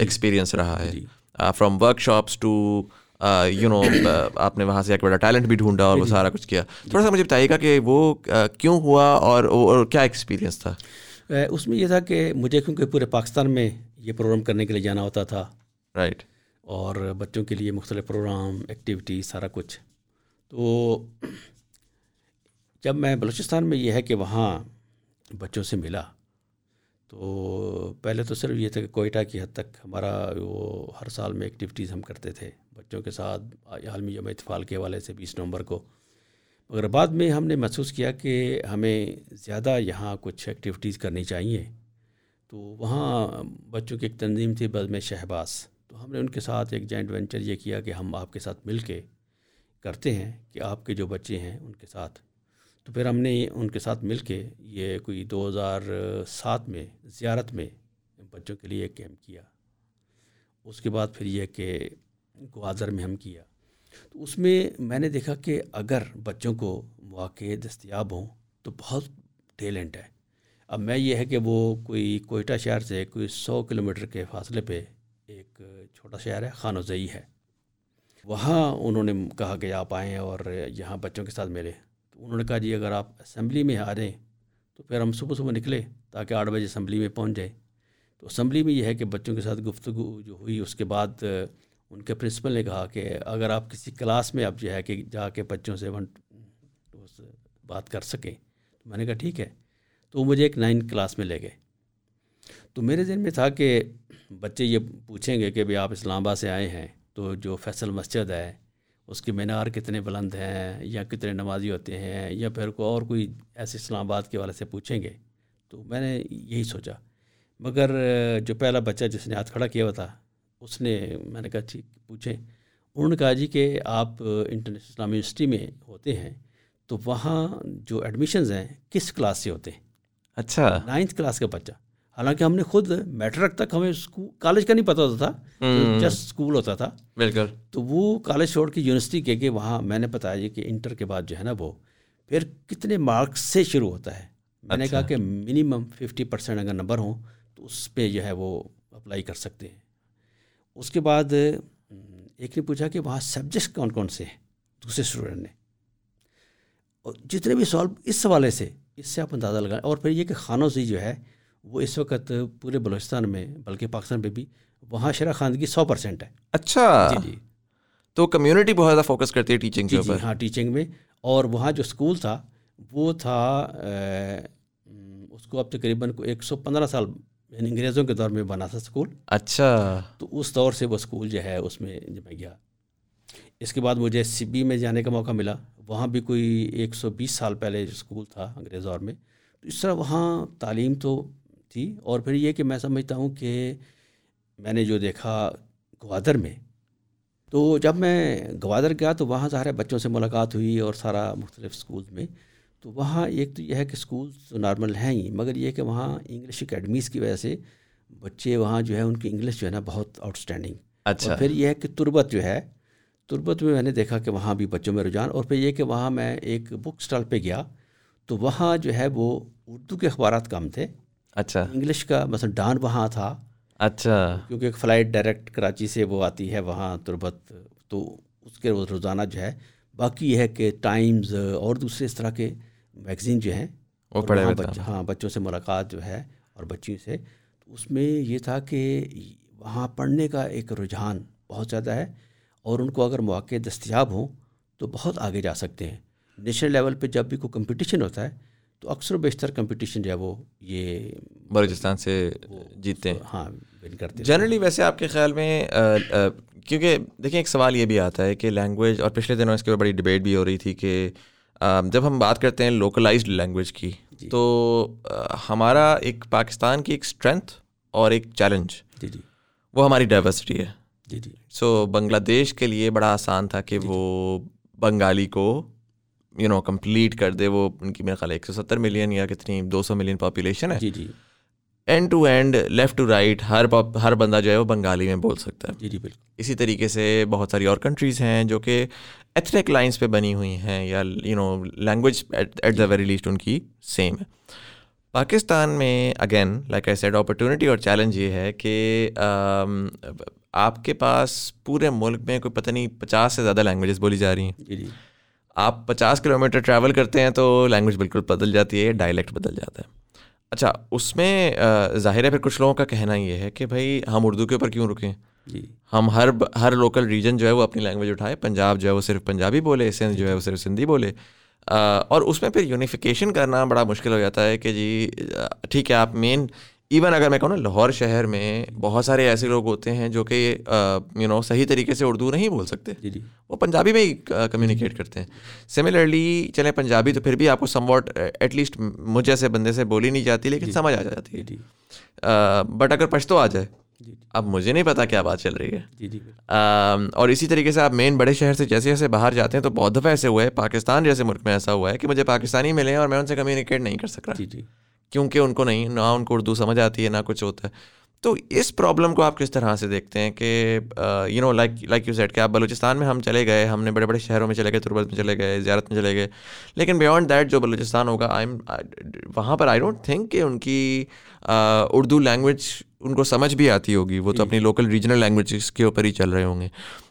ایکسپیرینس رہا ہے۔ From workshops to you know آپ نے وہاں سے ایک بڑا ٹیلنٹ بھی ڈھونڈا اور وہ سارا کچھ کیا۔ تھوڑا سا مجھے بتائیے گا کہ وہ کیوں ہوا اور کیا ایکسپیرینس تھا؟ اس میں یہ تھا کہ مجھے کیونکہ پورے پاکستان میں یہ پروگرام کرنے کے لیے جانا ہوتا تھا۔ رائٹ اور بچوں کے لیے مختلف پروگرام ایکٹیویٹی سارا کچھ۔ تو جب میں بلوچستان میں یہ ہے کہ وہاں بچوں سے ملا، تو پہلے تو صرف یہ تھا کہ کوئٹہ کی حد تک ہمارا وہ ہر سال میں ایکٹیویٹیز ہم کرتے تھے، بچوں کے ساتھ عالمی جمع اتفال کے حوالے سے بیس نومبر کو۔ مگر بعد میں ہم نے محسوس کیا کہ ہمیں زیادہ یہاں کچھ ایکٹیویٹیز کرنی چاہیے۔ تو وہاں بچوں کی ایک تنظیم تھی بز میں شہباز۔ تو ہم نے ان کے ساتھ ایک جوائنٹ وینچر یہ کیا کہ ہم آپ کے ساتھ مل کے کرتے ہیں کہ آپ کے جو بچے ہیں ان کے ساتھ۔ تو پھر ہم نے ان کے ساتھ مل کے یہ کوئی دو ہزار سات میں زیارت میں بچوں کے لیے ایک کیمپ کیا۔ اس کے بعد پھر یہ کہ گوازر میں ہم کیا۔ تو اس میں میں نے دیکھا کہ اگر بچوں کو مواقع دستیاب ہوں تو بہت ٹیلنٹ ہے۔ اب میں یہ ہے کہ وہ کوئی کوئٹہ شہر سے کوئی سو کلو میٹر کے فاصلے پہ ایک چھوٹا شہر ہے خانوزئی ہے۔ وہاں انہوں نے کہا کہ آپ آئیں اور یہاں بچوں کے ساتھ ملے تو انہوں نے کہا جی اگر آپ اسمبلی میں آ جائیں تو پھر ہم صبح صبح نکلے تاکہ آٹھ بجے اسمبلی میں پہنچ جائیں۔ تو اسمبلی میں یہ ہے کہ بچوں کے ساتھ گفتگو جو ہوئی، اس کے بعد ان کے پرنسپل نے کہا کہ اگر آپ کسی کلاس میں اب جو ہے کہ جا کے بچوں سے ون بات کر سکیں۔ تو میں نے کہا ٹھیک ہے۔ تو وہ مجھے ایک نائن کلاس میں لے گئے۔ تو میرے ذہن میں تھا کہ بچے یہ پوچھیں گے کہ بھائی آپ اسلام آباد سے آئے ہیں تو جو فیصل مسجد ہے اس کے مینار کتنے بلند ہیں یا کتنے نمازی ہوتے ہیں یا پھر کو اور کوئی ایسے اسلام آباد کے والے سے پوچھیں گے؟ تو میں نے یہی سوچا۔ مگر جو پہلا بچہ جس نے ہاتھ کھڑا کیا ہوا تھا اس نے میں نے کہا ٹھیک پوچھیں۔ انہوں نے کہا جی کہ آپ انٹرنیشنل اسلام یونیورسٹی میں ہوتے ہیں تو وہاں جو ایڈمیشنز ہیں کس کلاس سے ہوتے ہیں؟ اچھا۔ نائنتھ کلاس کا بچہ۔ حالانکہ ہم نے خود میٹرک تک ہمیں کالج کا نہیں پتہ ہوتا تھا جسٹ اسکول ہوتا تھا۔ بالکل۔ تو وہ کالج چھوڑ کے یونیورسٹی کے کہ وہاں میں نے بتایا جی کہ انٹر کے بعد جو ہے نا وہ پھر کتنے مارکس سے شروع ہوتا ہے۔ میں نے کہا اچھا۔ کہ منیمم ففٹی پرسینٹ اگر نمبر ہوں تو اس پہ جو ہے وہ اپلائی کر سکتے ہیں۔ اس کے بعد ایک نے پوچھا کہ وہاں سبجیکٹ کون کون سے ہیں؟ دوسرے اسٹوڈنٹ نے۔ اور جتنے بھی سوال اس حوالے سے اس سے آپ اندازہ لگائیں اور پھر یہ کہ خانوں سے جو ہے وہ اس وقت پورے بلوچستان میں بلکہ پاکستان میں بھی وہاں شرح خواندگی سو پرسینٹ ہے۔ اچھا۔ جی جی۔ تو کمیونٹی بہت زیادہ فوکس کرتی ہے ٹیچنگ جی جی ہاں ٹیچنگ میں۔ اور وہاں جو اسکول تھا وہ تھا اس کو اب تقریباً ایک سو پندرہ سال یعنی انگریزوں کے دور میں بنا تھا اسکول اچھا۔ تو اس دور سے وہ اسکول جو ہے اس میں جب میں گیا۔ اس کے بعد مجھے سی بی میں جانے کا موقع ملا۔ وہاں بھی کوئی ایک سو بیس سال پہلے اسکول تھا انگریز دور میں۔ تو اس طرح وہاں تعلیم تو تھی اور پھر یہ کہ میں سمجھتا ہوں کہ میں نے جو دیکھا گوادر میں تو جب میں گوادر گیا تو وہاں ظاہر بچوں سے ملاقات ہوئی اور سارا مختلف اسکول میں۔ تو وہاں ایک تو یہ ہے کہ اسکول تو نارمل ہیں ہی مگر یہ کہ وہاں انگلش اکیڈمیز کی وجہ سے بچے وہاں جو ہے ان کی انگلش جو ہے نا بہت آؤٹ اسٹینڈنگ اچھا پھر یہ ہے کہ تربت جو ہے تربت میں میں نے دیکھا کہ وہاں بھی بچوں میں رجحان۔ اور پھر یہ کہ وہاں میں ایک بک اسٹال پہ گیا تو وہاں جو ہے وہ اردو کے اخبارات کم تھے۔ اچھا۔ انگلش کا مثلا ڈان وہاں تھا۔ اچھا۔ کیونکہ ایک فلائٹ ڈائریکٹ کراچی سے وہ آتی ہے وہاں تربت تو اس کے روزانہ جو ہے۔ باقی یہ ہے کہ ٹائمز اور دوسرے اس طرح کے میگزین جو ہیں وہ پڑھے بچ- ہاں بچوں سے ملاقات جو ہے اور بچیوں سے۔ تو اس میں یہ تھا کہ وہاں پڑھنے کا ایک رجحان بہت زیادہ ہے۔ اور ان کو اگر مواقع دستیاب ہوں تو بہت آگے جا سکتے ہیں۔ نیشنل لیول پہ جب بھی کوئی کمپٹیشن ہوتا ہے تو اکثر و بیشتر کمپٹیشن جو ہے وہ یہ بلوچستان سے جیتتے ہیں۔ ہاں ون کرتے جنرلی ویسے آپ کے خیال میں کیونکہ دیکھیں ایک سوال یہ بھی آتا ہے کہ لینگویج اور پچھلے دنوں اس کے اوپر بڑی ڈبیٹ بھی ہو رہی تھی کہ جب ہم بات کرتے ہیں لوکلائزڈ لینگویج کی تو آ، ہمارا ایک پاکستان کی ایک اسٹرینتھ اور ایک چیلنج جی جی۔ وہ ہماری ڈائیورسٹی ہے۔ جی جی۔ سو بنگلہ دیش کے لیے بڑا آسان تھا کہ وہ بنگالی کو یو نو کمپلیٹ کر دے وہ ان کی میرا خیال ایک سو ستر ملین یا کتنی دو سو ملین پاپولیشن ہے جی جی end to end left to right ہر ہر بندہ جو ہے وہ بنگالی میں بول سکتا ہے جی جی بالکل اسی طریقے سے بہت ساری اور کنٹریز ہیں جو کہ ایتھنک لائنس پہ بنی ہوئی ہیں یا you know language at the very least ان کی سیم ہے پاکستان میں again like I said opportunity اور چیلنج یہ ہے کہ آپ کے پاس پورے ملک میں کوئی پتہ نہیں پچاس سے زیادہ لینگویجز بولی جا رہی ہیں جی جی آپ پچاس کلو میٹر ٹریول کرتے ہیں تو لینگویج بالکل بدل جاتی ہے ڈائلیکٹ بدل جاتا ہے۔ اچھا اس میں ظاہر ہے پھر کچھ لوگوں کا کہنا یہ ہے کہ بھائی ہم اردو کے اوپر کیوں رکیں؟ جی۔ ہم ہر ہر لوکل ریجن جو ہے وہ اپنی لینگویج اٹھائے۔ پنجاب جو ہے وہ صرف پنجابی بولے سندھ جو ہے وہ صرف سندھی بولے۔ اور اس میں پھر یونیفیکیشن کرنا بڑا مشکل ہو جاتا ہے کہ جی ٹھیک ہے آپ مین ایون اگر میں کہوں نا لاہور شہر میں بہت سارے ایسے لوگ ہوتے ہیں جو کہ یو نو صحیح طریقے سے اردو نہیں بول سکتے۔ جی جی۔ وہ پنجابی میں ہی کمیونیکیٹ کرتے ہیں۔ سملرلی چلیں پنجابی تو پھر بھی آپ کو سم واٹ ایٹ لیسٹ مجھ جیسے بندے سے بولی نہیں جاتی لیکن سمجھ آ جاتی جی جی۔ ہے بٹ اگر پشتو آ جائے جی اب مجھے نہیں پتا کیا بات چل رہی ہے۔ جی جی۔ اور اسی طریقے سے آپ مین بڑے شہر سے جیسے جیسے باہر جاتے ہیں تو بہت دفعہ ایسے ہوا ہے پاکستان جیسے ملک میں ایسا ہوا ہے کہ مجھے پاکستانی ملے ہیں اور میں ان سے کمیونیکیٹ نہیں کر سک رہا جی جی۔ کیونکہ ان کو نہیں نہ ان کو اردو سمجھ آتی ہے نہ کچھ ہوتا ہے۔ تو اس پرابلم کو آپ کس طرح سے دیکھتے ہیں کہ you know like like you set کہ آپ بلوچستان میں ہم چلے گئے ہم نے بڑے بڑے شہروں میں چلے گئے تربت میں چلے گئے زیارت میں چلے گئے۔ لیکن بیانڈ دیٹ جو بلوچستان ہوگا آئی ایم وہاں پر آئی ڈونٹ تھنک کہ ان کی اردو لینگویج ان کو سمجھ بھی آتی ہوگی۔ وہ تو اپنی لوکل ریجنل لینگویجز کے اوپر ہی چل رہے ہوں گے۔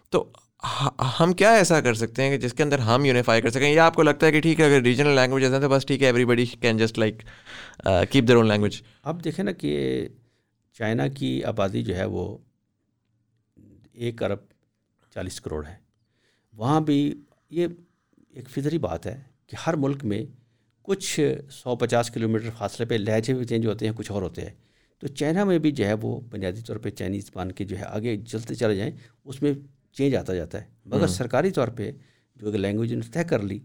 تو ہاں، ہم کیا ایسا کر سکتے ہیں کہ جس کے اندر ہم یونیفائی کر سکیں؟ یا آپ کو لگتا ہے کہ ٹھیک ہے، اگر ریجنل لینگویجز ہیں تو بس ٹھیک ہے everybody can just like keep their own language اب دیکھیں نا کہ چائنا کی آبادی جو ہے وہ ایک ارب چالیس کروڑ ہے۔ وہاں بھی یہ ایک فطری بات ہے کہ ہر ملک میں کچھ سو پچاس کلو میٹر فاصلے پہ لہجے بھی چینج ہوتے ہیں، کچھ اور ہوتے ہیں۔ تو چائنا میں بھی جو ہے وہ بنیادی طور پہ چائنیز زبان کے جو ہے آگے چلتے چلے جائیں، اس میں چینج آتا جاتا ہے۔ مگر سرکاری طور پہ جو لینگویج نے طے کر لی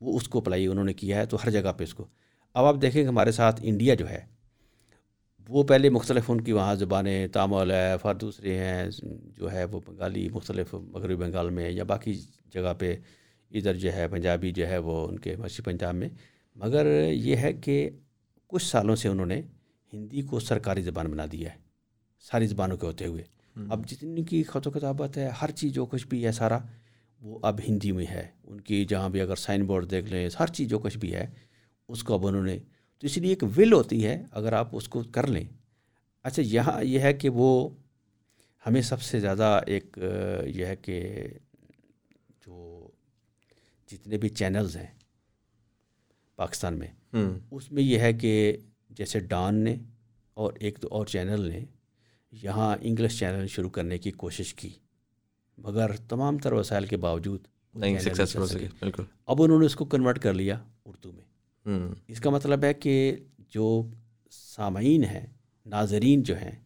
وہ اس کو اپلائی انہوں نے کیا ہے تو ہر جگہ پہ اس کو۔ اب آپ دیکھیں کہ ہمارے ساتھ انڈیا جو ہے وہ پہلے مختلف ان کی وہاں زبانیں تامل ہے فار دوسرے ہیں جو ہے وہ بنگالی مختلف مغربی بنگال میں یا باقی جگہ پہ ادھر جو ہے پنجابی جو ہے وہ ان کے مشرقی پنجاب میں۔ مگر یہ ہے کہ کچھ سالوں سے انہوں نے ہندی کو سرکاری زبان بنا دیا ہے ساری زبانوں کے ہوتے ہوئے۔ اب جتنی کی خط و کتابت ہے ہر چیز جو کچھ بھی ہے سارا وہ اب ہندی میں ہے۔ ان کی جہاں بھی اگر سائن بورڈ دیکھ لیں ہر چیز جو کچھ بھی ہے اس کو اب انہوں نے تو اس لیے ایک ول ہوتی ہے اگر آپ اس کو کر لیں۔ اچھا یہاں یہ ہے کہ وہ ہمیں سب سے زیادہ ایک یہ ہے کہ جو جتنے بھی چینلز ہیں پاکستان میں اس میں یہ ہے کہ جیسے ڈان نے اور ایک دو اور چینل نے یہاں انگلش چینل شروع کرنے کی کوشش کی مگر تمام تر وسائل کے باوجود نہیں سکسیسفل سکے بالکل۔ اب انہوں نے اس کو کنورٹ کر لیا اردو میں۔ اس کا مطلب ہے کہ جو سامعین ہیں ناظرین جو ہیں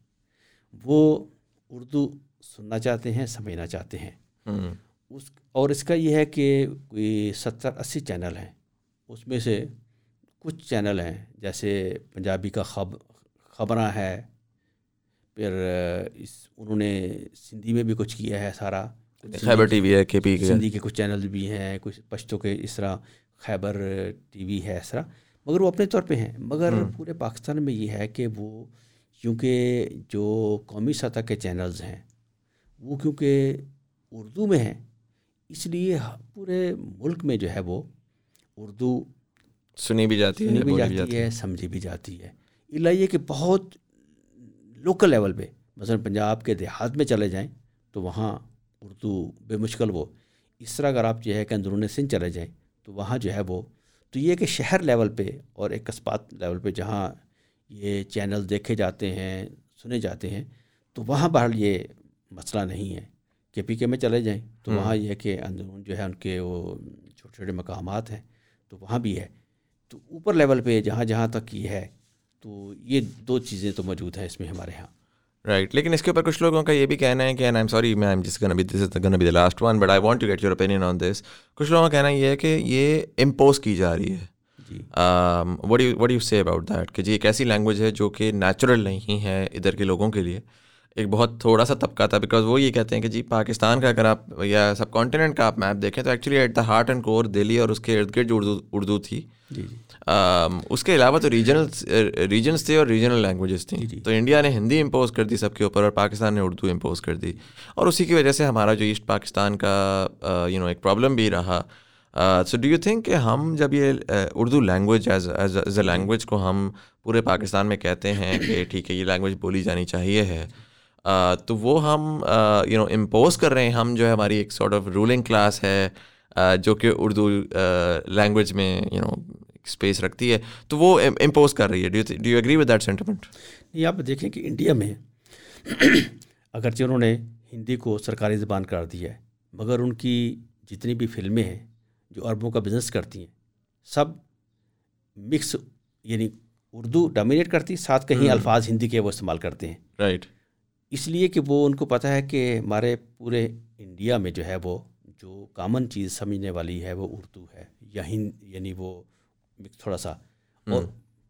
وہ اردو سننا چاہتے ہیں سمجھنا چاہتے ہیں۔ اس اور اس کا یہ ہے کہ کوئی ستر اسی چینل ہیں۔ اس میں سے کچھ چینل ہیں جیسے پنجابی کا خب خبراں ہے پھر اس انہوں نے سندھی میں بھی کچھ کیا ہے سارا۔ خیبر ٹی وی ہے کے پی سندھی کے کچھ چینل بھی ہیں کچھ پشتوں کے اس طرح خیبر ٹی وی ہے اس طرح۔ مگر وہ اپنے طور پہ ہیں۔ مگر پورے پاکستان میں یہ ہے کہ وہ کیونکہ جو قومی سطح کے چینلز ہیں وہ کیونکہ اردو میں ہیں اس لیے پورے ملک میں جو ہے وہ اردو سنی بھی جاتی ہے بھی جاتی ہے۔ سمجھی بھی جاتی ہے۔ اللہ یہ کہ بہت لوکل لیول پہ۔ مثلا پنجاب کے دیہات میں چلے جائیں تو وہاں اردو بے مشکل وہ۔ اس طرح اگر آپ جو ہے کہ اندرون سندھ چلے جائیں تو وہاں جو ہے وہ۔ تو یہ کہ شہر لیول پہ اور ایک قصبات لیول پہ جہاں یہ چینل دیکھے جاتے ہیں سنے جاتے ہیں تو وہاں بہرحال یہ مسئلہ نہیں ہے۔ کے پی کے میں چلے جائیں تو وہاں یہ کہ اندرون جو ہے ان کے وہ چھوٹے چھوٹے مقامات ہیں تو وہاں بھی ہے۔ تو اوپر لیول پہ جہاں جہاں تک یہ ہے تو یہ دو چیزیں تو موجود ہیں اس میں ہمارے یہاں رائٹ لیکن اس کے اوپر کچھ لوگوں کا یہ بھی کہنا ہے کہ ایم سوری میں just gonna be the last one but I want to get your opinion on this کچھ لوگوں کا کہنا یہ ہے کہ یہ امپوز کی جا رہی ہے۔ What you what you say about that کہ جی ایک ایسی لینگویج ہے جو کہ نیچرل نہیں ہے ادھر کے لوگوں کے لیے۔ ایک بہت تھوڑا سا طبقہ تھا بیکاز وہ یہ کہتے ہیں کہ جی پاکستان کا اگر آپ یا سب کانٹیننٹ کا آپ میپ دیکھیں تو actually at the heart and core Delhi اور اس کے ارد گرد جو اردو اردو تھی۔ جی جی۔ اس کے علاوہ تو ریجنل ریجنس تھے اور ریجنل لینگویجز تھیں۔ جی، جی۔ تو انڈیا نے ہندی امپوز کر دی سب کے اوپر اور پاکستان نے اردو امپوز کر دی۔ اور اسی کی وجہ سے ہمارا جو ایسٹ پاکستان کا یو نو ایک پرابلم بھی رہا۔ سو ڈو یو تھنک کہ ہم جب یہ Urdu language as as as a language کو ہم پورے پاکستان میں کہتے ہیں کہ ٹھیک ہے یہ لینگویج بولی جانی چاہیے ہے۔ تو وہ ہم یو نو امپوز کر رہے ہیں۔ ہم جو ہے ہماری ایک سارٹ آف رولنگ کلاس ہے جو کہ اردو لینگویج میں یو نو اسپیس رکھتی ہے۔ تو وہ امپوز کر رہی ہے۔ Do you agree with that sentiment نہیں آپ دیکھیں کہ انڈیا میں [clears throat] اگرچہ انہوں نے ہندی کو سرکاری زبان کر دی ہے مگر ان کی جتنی بھی فلمیں ہیں جو عربوں کا بزنس کرتی ہیں سب مکس یعنی اردو ڈومینیٹ کرتی ساتھ کہیں الفاظ ہندی کے وہ استعمال کرتے ہیں۔ رائٹ اس لیے کہ وہ ان کو پتہ ہے کہ ہمارے پورے انڈیا میں جو ہے وہ جو کامن چیز سمجھنے والی ہے وہ اردو ہے یا ہند یعنی وہ تھوڑا سا اور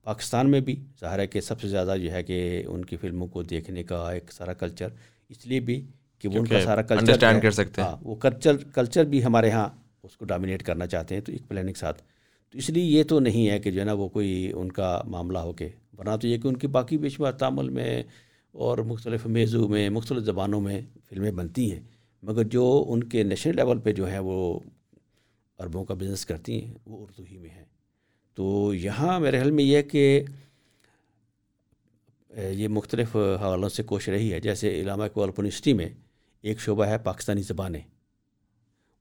پاکستان میں بھی ظاہر ہے کہ سب سے زیادہ جو ہے کہ ان کی فلموں کو دیکھنے کا ایک سارا کلچر اس لیے بھی کہ وہ ان کا سارا کلچر کر سکتے ہیں۔ ہاں، وہ کلچر کلچر بھی ہمارے یہاں اس کو ڈومینیٹ کرنا چاہتے ہیں تو ایک پلاننگ ساتھ۔ تو اس لیے یہ تو نہیں ہے کہ جو ہے نا وہ کوئی ان کا معاملہ ہو کے ورنہ تو یہ کہ ان کی باقی بیشمار تعمل میں اور مختلف میزو میں، مختلف زبانوں میں فلمیں بنتی ہیں۔ مگر جو ان کے نیشنل لیول پہ جو ہے وہ عربوں کا بزنس کرتی ہیں، وہ اردو ہی میں ہے تو یہاں میرے حل میں یہ کہ یہ مختلف حوالوں سے کوشش رہی ہے۔ جیسے علامہ اقبال یونیورسٹی میں ایک شعبہ ہے پاکستانی زبانیں۔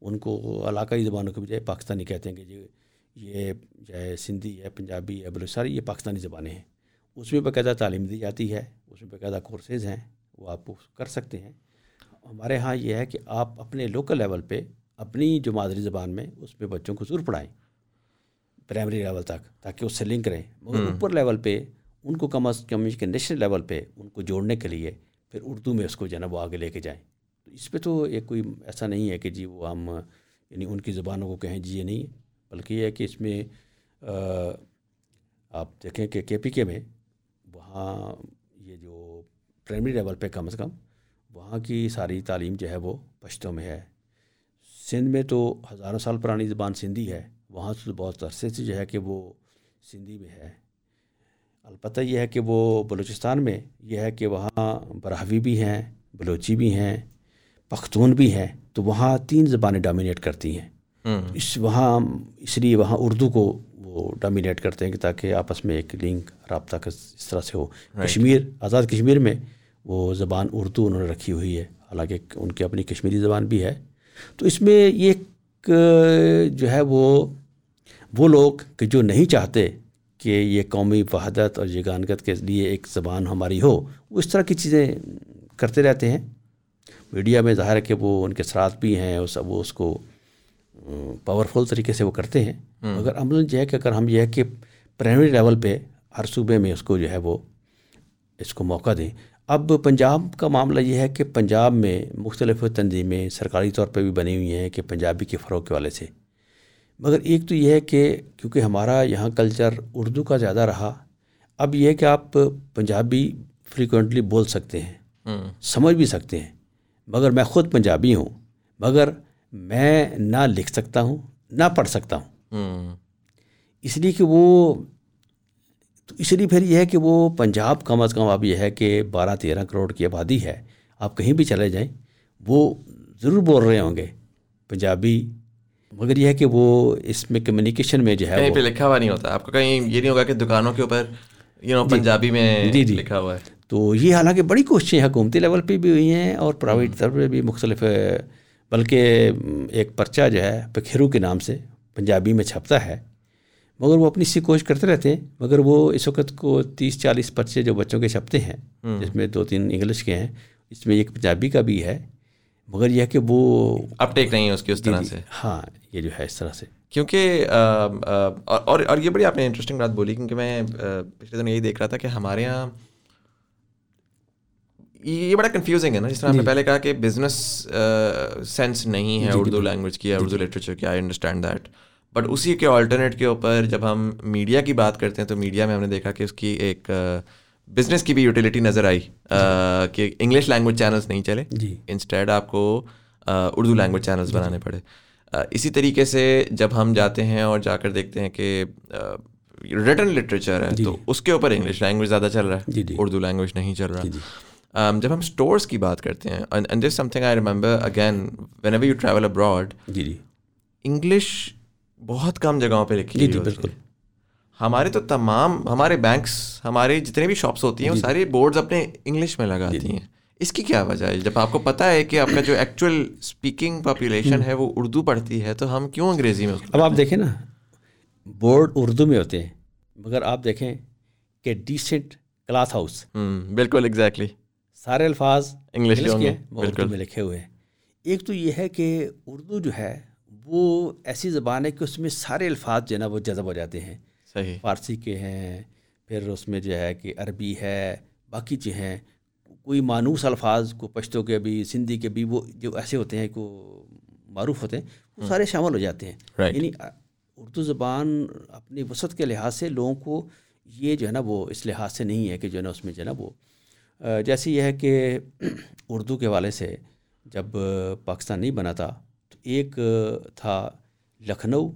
ان کو علاقائی زبانوں کے بجائے پاکستانی کہتے ہیں کہ جی یہ چاہے سندھی ہے پنجابی ہے بلوچستانی، یہ پاکستانی زبانیں ہیں۔ اس میں باقاعدہ تعلیم دی جاتی ہے اس میں باقاعدہ کورسز ہیں وہ آپ کر سکتے ہیں۔ ہمارے ہاں یہ ہے کہ آپ اپنے لوکل لیول پہ اپنی جو مادری زبان میں اس میں بچوں کو ضرور پڑھائیں پرائمری لیول تک تاکہ اس سے لنک رہیں۔ مگر اوپر لیول پہ ان کو کم از کم کے نیشنل لیول پہ ان کو جوڑنے کے لیے پھر اردو میں اس کو جو ہے نا وہ آگے لے کے جائیں۔ تو اس پہ تو ایک کوئی ایسا نہیں ہے کہ جی وہ ہم یعنی ان کی زبانوں کو کہیں جی یہ نہیں بلکہ یہ ہے کہ اس میں آپ دیکھیں کہ کے پی کے میں وہاں یہ جو پرائمری لیول پہ کم از کم وہاں کی ساری تعلیم جو ہے وہ پشتوں میں ہے۔ سندھ میں تو ہزاروں سال پرانی زبان سندھی ہے وہاں سے بہت عرصے سے جو ہے کہ وہ سندھی میں ہے۔ البتہ یہ ہے کہ وہ بلوچستان میں یہ ہے کہ وہاں براہوی بھی ہیں بلوچی بھی ہیں پختون بھی ہیں تو وہاں تین زبانیں ڈومینیٹ کرتی ہیں۔ اس وہاں اس لیے وہاں اردو کو وہ ڈومینیٹ کرتے ہیں کہ تاکہ آپس میں ایک لنک رابطہ اس طرح سے ہو۔ کشمیر آزاد کشمیر میں وہ زبان اردو انہوں نے رکھی ہوئی ہے۔ حالانکہ ان کی اپنی کشمیری زبان بھی ہے۔ تو اس میں یہ جو ہے وہ وہ لوگ کہ جو نہیں چاہتے کہ یہ قومی وحدت اور یگانگت کے لیے ایک زبان ہماری ہو وہ اس طرح کی چیزیں کرتے رہتے ہیں۔ میڈیا میں ظاہر ہے کہ وہ ان کے سرات بھی ہیں وہ اس کو پاورفل طریقے سے وہ کرتے ہیں۔ مگر عمل جو ہے کہ اگر ہم یہ ہے کہ پرائمری لیول پہ ہر صوبے میں اس کو جو ہے وہ اس کو موقع دیں۔ اب پنجاب کا معاملہ یہ ہے کہ پنجاب میں مختلف تنظیمیں سرکاری طور پہ بھی بنی ہوئی ہیں کہ پنجابی کے فروغ کے والے سے۔ مگر ایک تو یہ ہے کہ کیونکہ ہمارا یہاں کلچر اردو کا زیادہ رہا اب یہ ہے کہ آپ پنجابی فریکوینٹلی بول سکتے ہیں۔ سمجھ بھی سکتے ہیں۔ مگر میں خود پنجابی ہوں مگر میں نہ لکھ سکتا ہوں نہ پڑھ سکتا ہوں۔ اس لیے کہ وہ تو اس لیے پھر یہ ہے کہ وہ پنجاب کم از کم اب یہ ہے کہ بارہ تیرہ کروڑ کی آبادی ہے۔ آپ کہیں بھی چلے جائیں وہ ضرور بول رہے ہوں گے پنجابی۔ مگر یہ ہے کہ وہ اس میں کمیونیکیشن میں جو ہے کہیں پہ لکھا ہوا نہیں ہوتا۔ آپ کو کہیں یہ نہیں ہوگا کہ دکانوں کے اوپر یو نو پنجابی میں جی جی۔ لکھا ہوا ہے۔ تو یہ حالانکہ بڑی کوششیں حکومتی لیول پہ بھی ہوئی ہیں اور پرائیویٹ طور پہ بھی مختلف بلکہ ایک پرچہ جو ہے پکھیرو کے نام سے پنجابی میں چھپتا ہے مگر وہ اپنی سی کوشش کرتے رہتے ہیں۔ مگر وہ اس وقت کو تیس چالیس پرچے جو بچوں کے چھپتے ہیں جس میں دو تین انگلش کے ہیں اس میں ایک پنجابی کا بھی ہے مگر یہ کہ وہ اپ ٹیک نہیں ہے اس کی اس طرح سے۔ ہاں یہ جو ہے اس طرح سے۔ کیونکہ اور اور یہ بڑی آپ نے انٹرسٹنگ بات بولی کیونکہ میں پچھلے دن یہی دیکھ رہا تھا کہ ہمارے یہاں یہ بڑا کنفیوزنگ ہے نا جس طرح آپ نے پہلے کہا کہ بزنس سینس نہیں ہے اردو لینگویج کی اردو لٹریچر کی آئی انڈرسٹینڈ دیٹ بٹ اسی کے آلٹرنیٹ کے اوپر جب ہم میڈیا کی بات کرتے ہیں تو میڈیا میں ہم نے دیکھا کہ اس کی ایک بزنس کی بھی یوٹیلیٹی نظر آئی کہ انگلش لینگویج چینلس نہیں چلے۔ جی۔ انسٹیڈ آپ کو اردو لینگویج چینلس بنانے پڑے۔ اسی طریقے سے جب ہم جاتے ہیں اور جا کر دیکھتے ہیں کہ ریٹن لٹریچر ہے تو اس کے اوپر انگلش لینگویج زیادہ چل رہا ہے۔ اردو لینگویج نہیں چل رہا۔ جب ہم اسٹورس کی بات کرتے ہیں and something I remember again whenever you travel abroad جی جی۔ انگلش بہت کم جگہوں پہ لکھی جی بالکل۔ ہمارے تو تمام ہمارے بینکس ہمارے جتنے بھی شاپس ہوتی ہیں وہ ساری بورڈز اپنے انگلش میں لگاتی ہیں۔ اس کی کیا وجہ ہے؟ جب آپ کو پتہ ہے کہ آپ کا جو ایکچوئل اسپیکنگ پاپولیشن ہے وہ اردو پڑھتی ہے تو ہم کیوں انگریزی میں اب آپ دیکھیں نا بورڈ اردو میں ہوتے ہیں مگر آپ دیکھیں کہ ڈیسنٹ کلاس ہاؤس بالکل ایگزیکٹلی سارے الفاظ انگلش میں لکھے ہوئے ہیں۔ ایک تو یہ ہے کہ اردو جو ہے وہ ایسی زبان ہے کہ اس میں سارے الفاظ جو ہے نا وہ جذب ہو جاتے ہیں۔ صحیح۔ فارسی کے ہیں پھر اس میں جو ہے کہ عربی ہے باقی جو ہیں کوئی مانوس الفاظ کو پشتوں کے بھی سندھی کے بھی وہ جو ایسے ہوتے ہیں کو معروف ہوتے ہیں وہ سارے شامل ہو جاتے ہیں۔ یعنی اردو زبان اپنی وسعت کے لحاظ سے لوگوں کو یہ جو ہے نا وہ اس لحاظ سے نہیں ہے کہ جو ہے نا اس میں جو ہے نا وہ۔ جیسے یہ ہے کہ اردو کے والے سے جب پاکستان نہیں بنا تھا ایک تھا لکھنؤ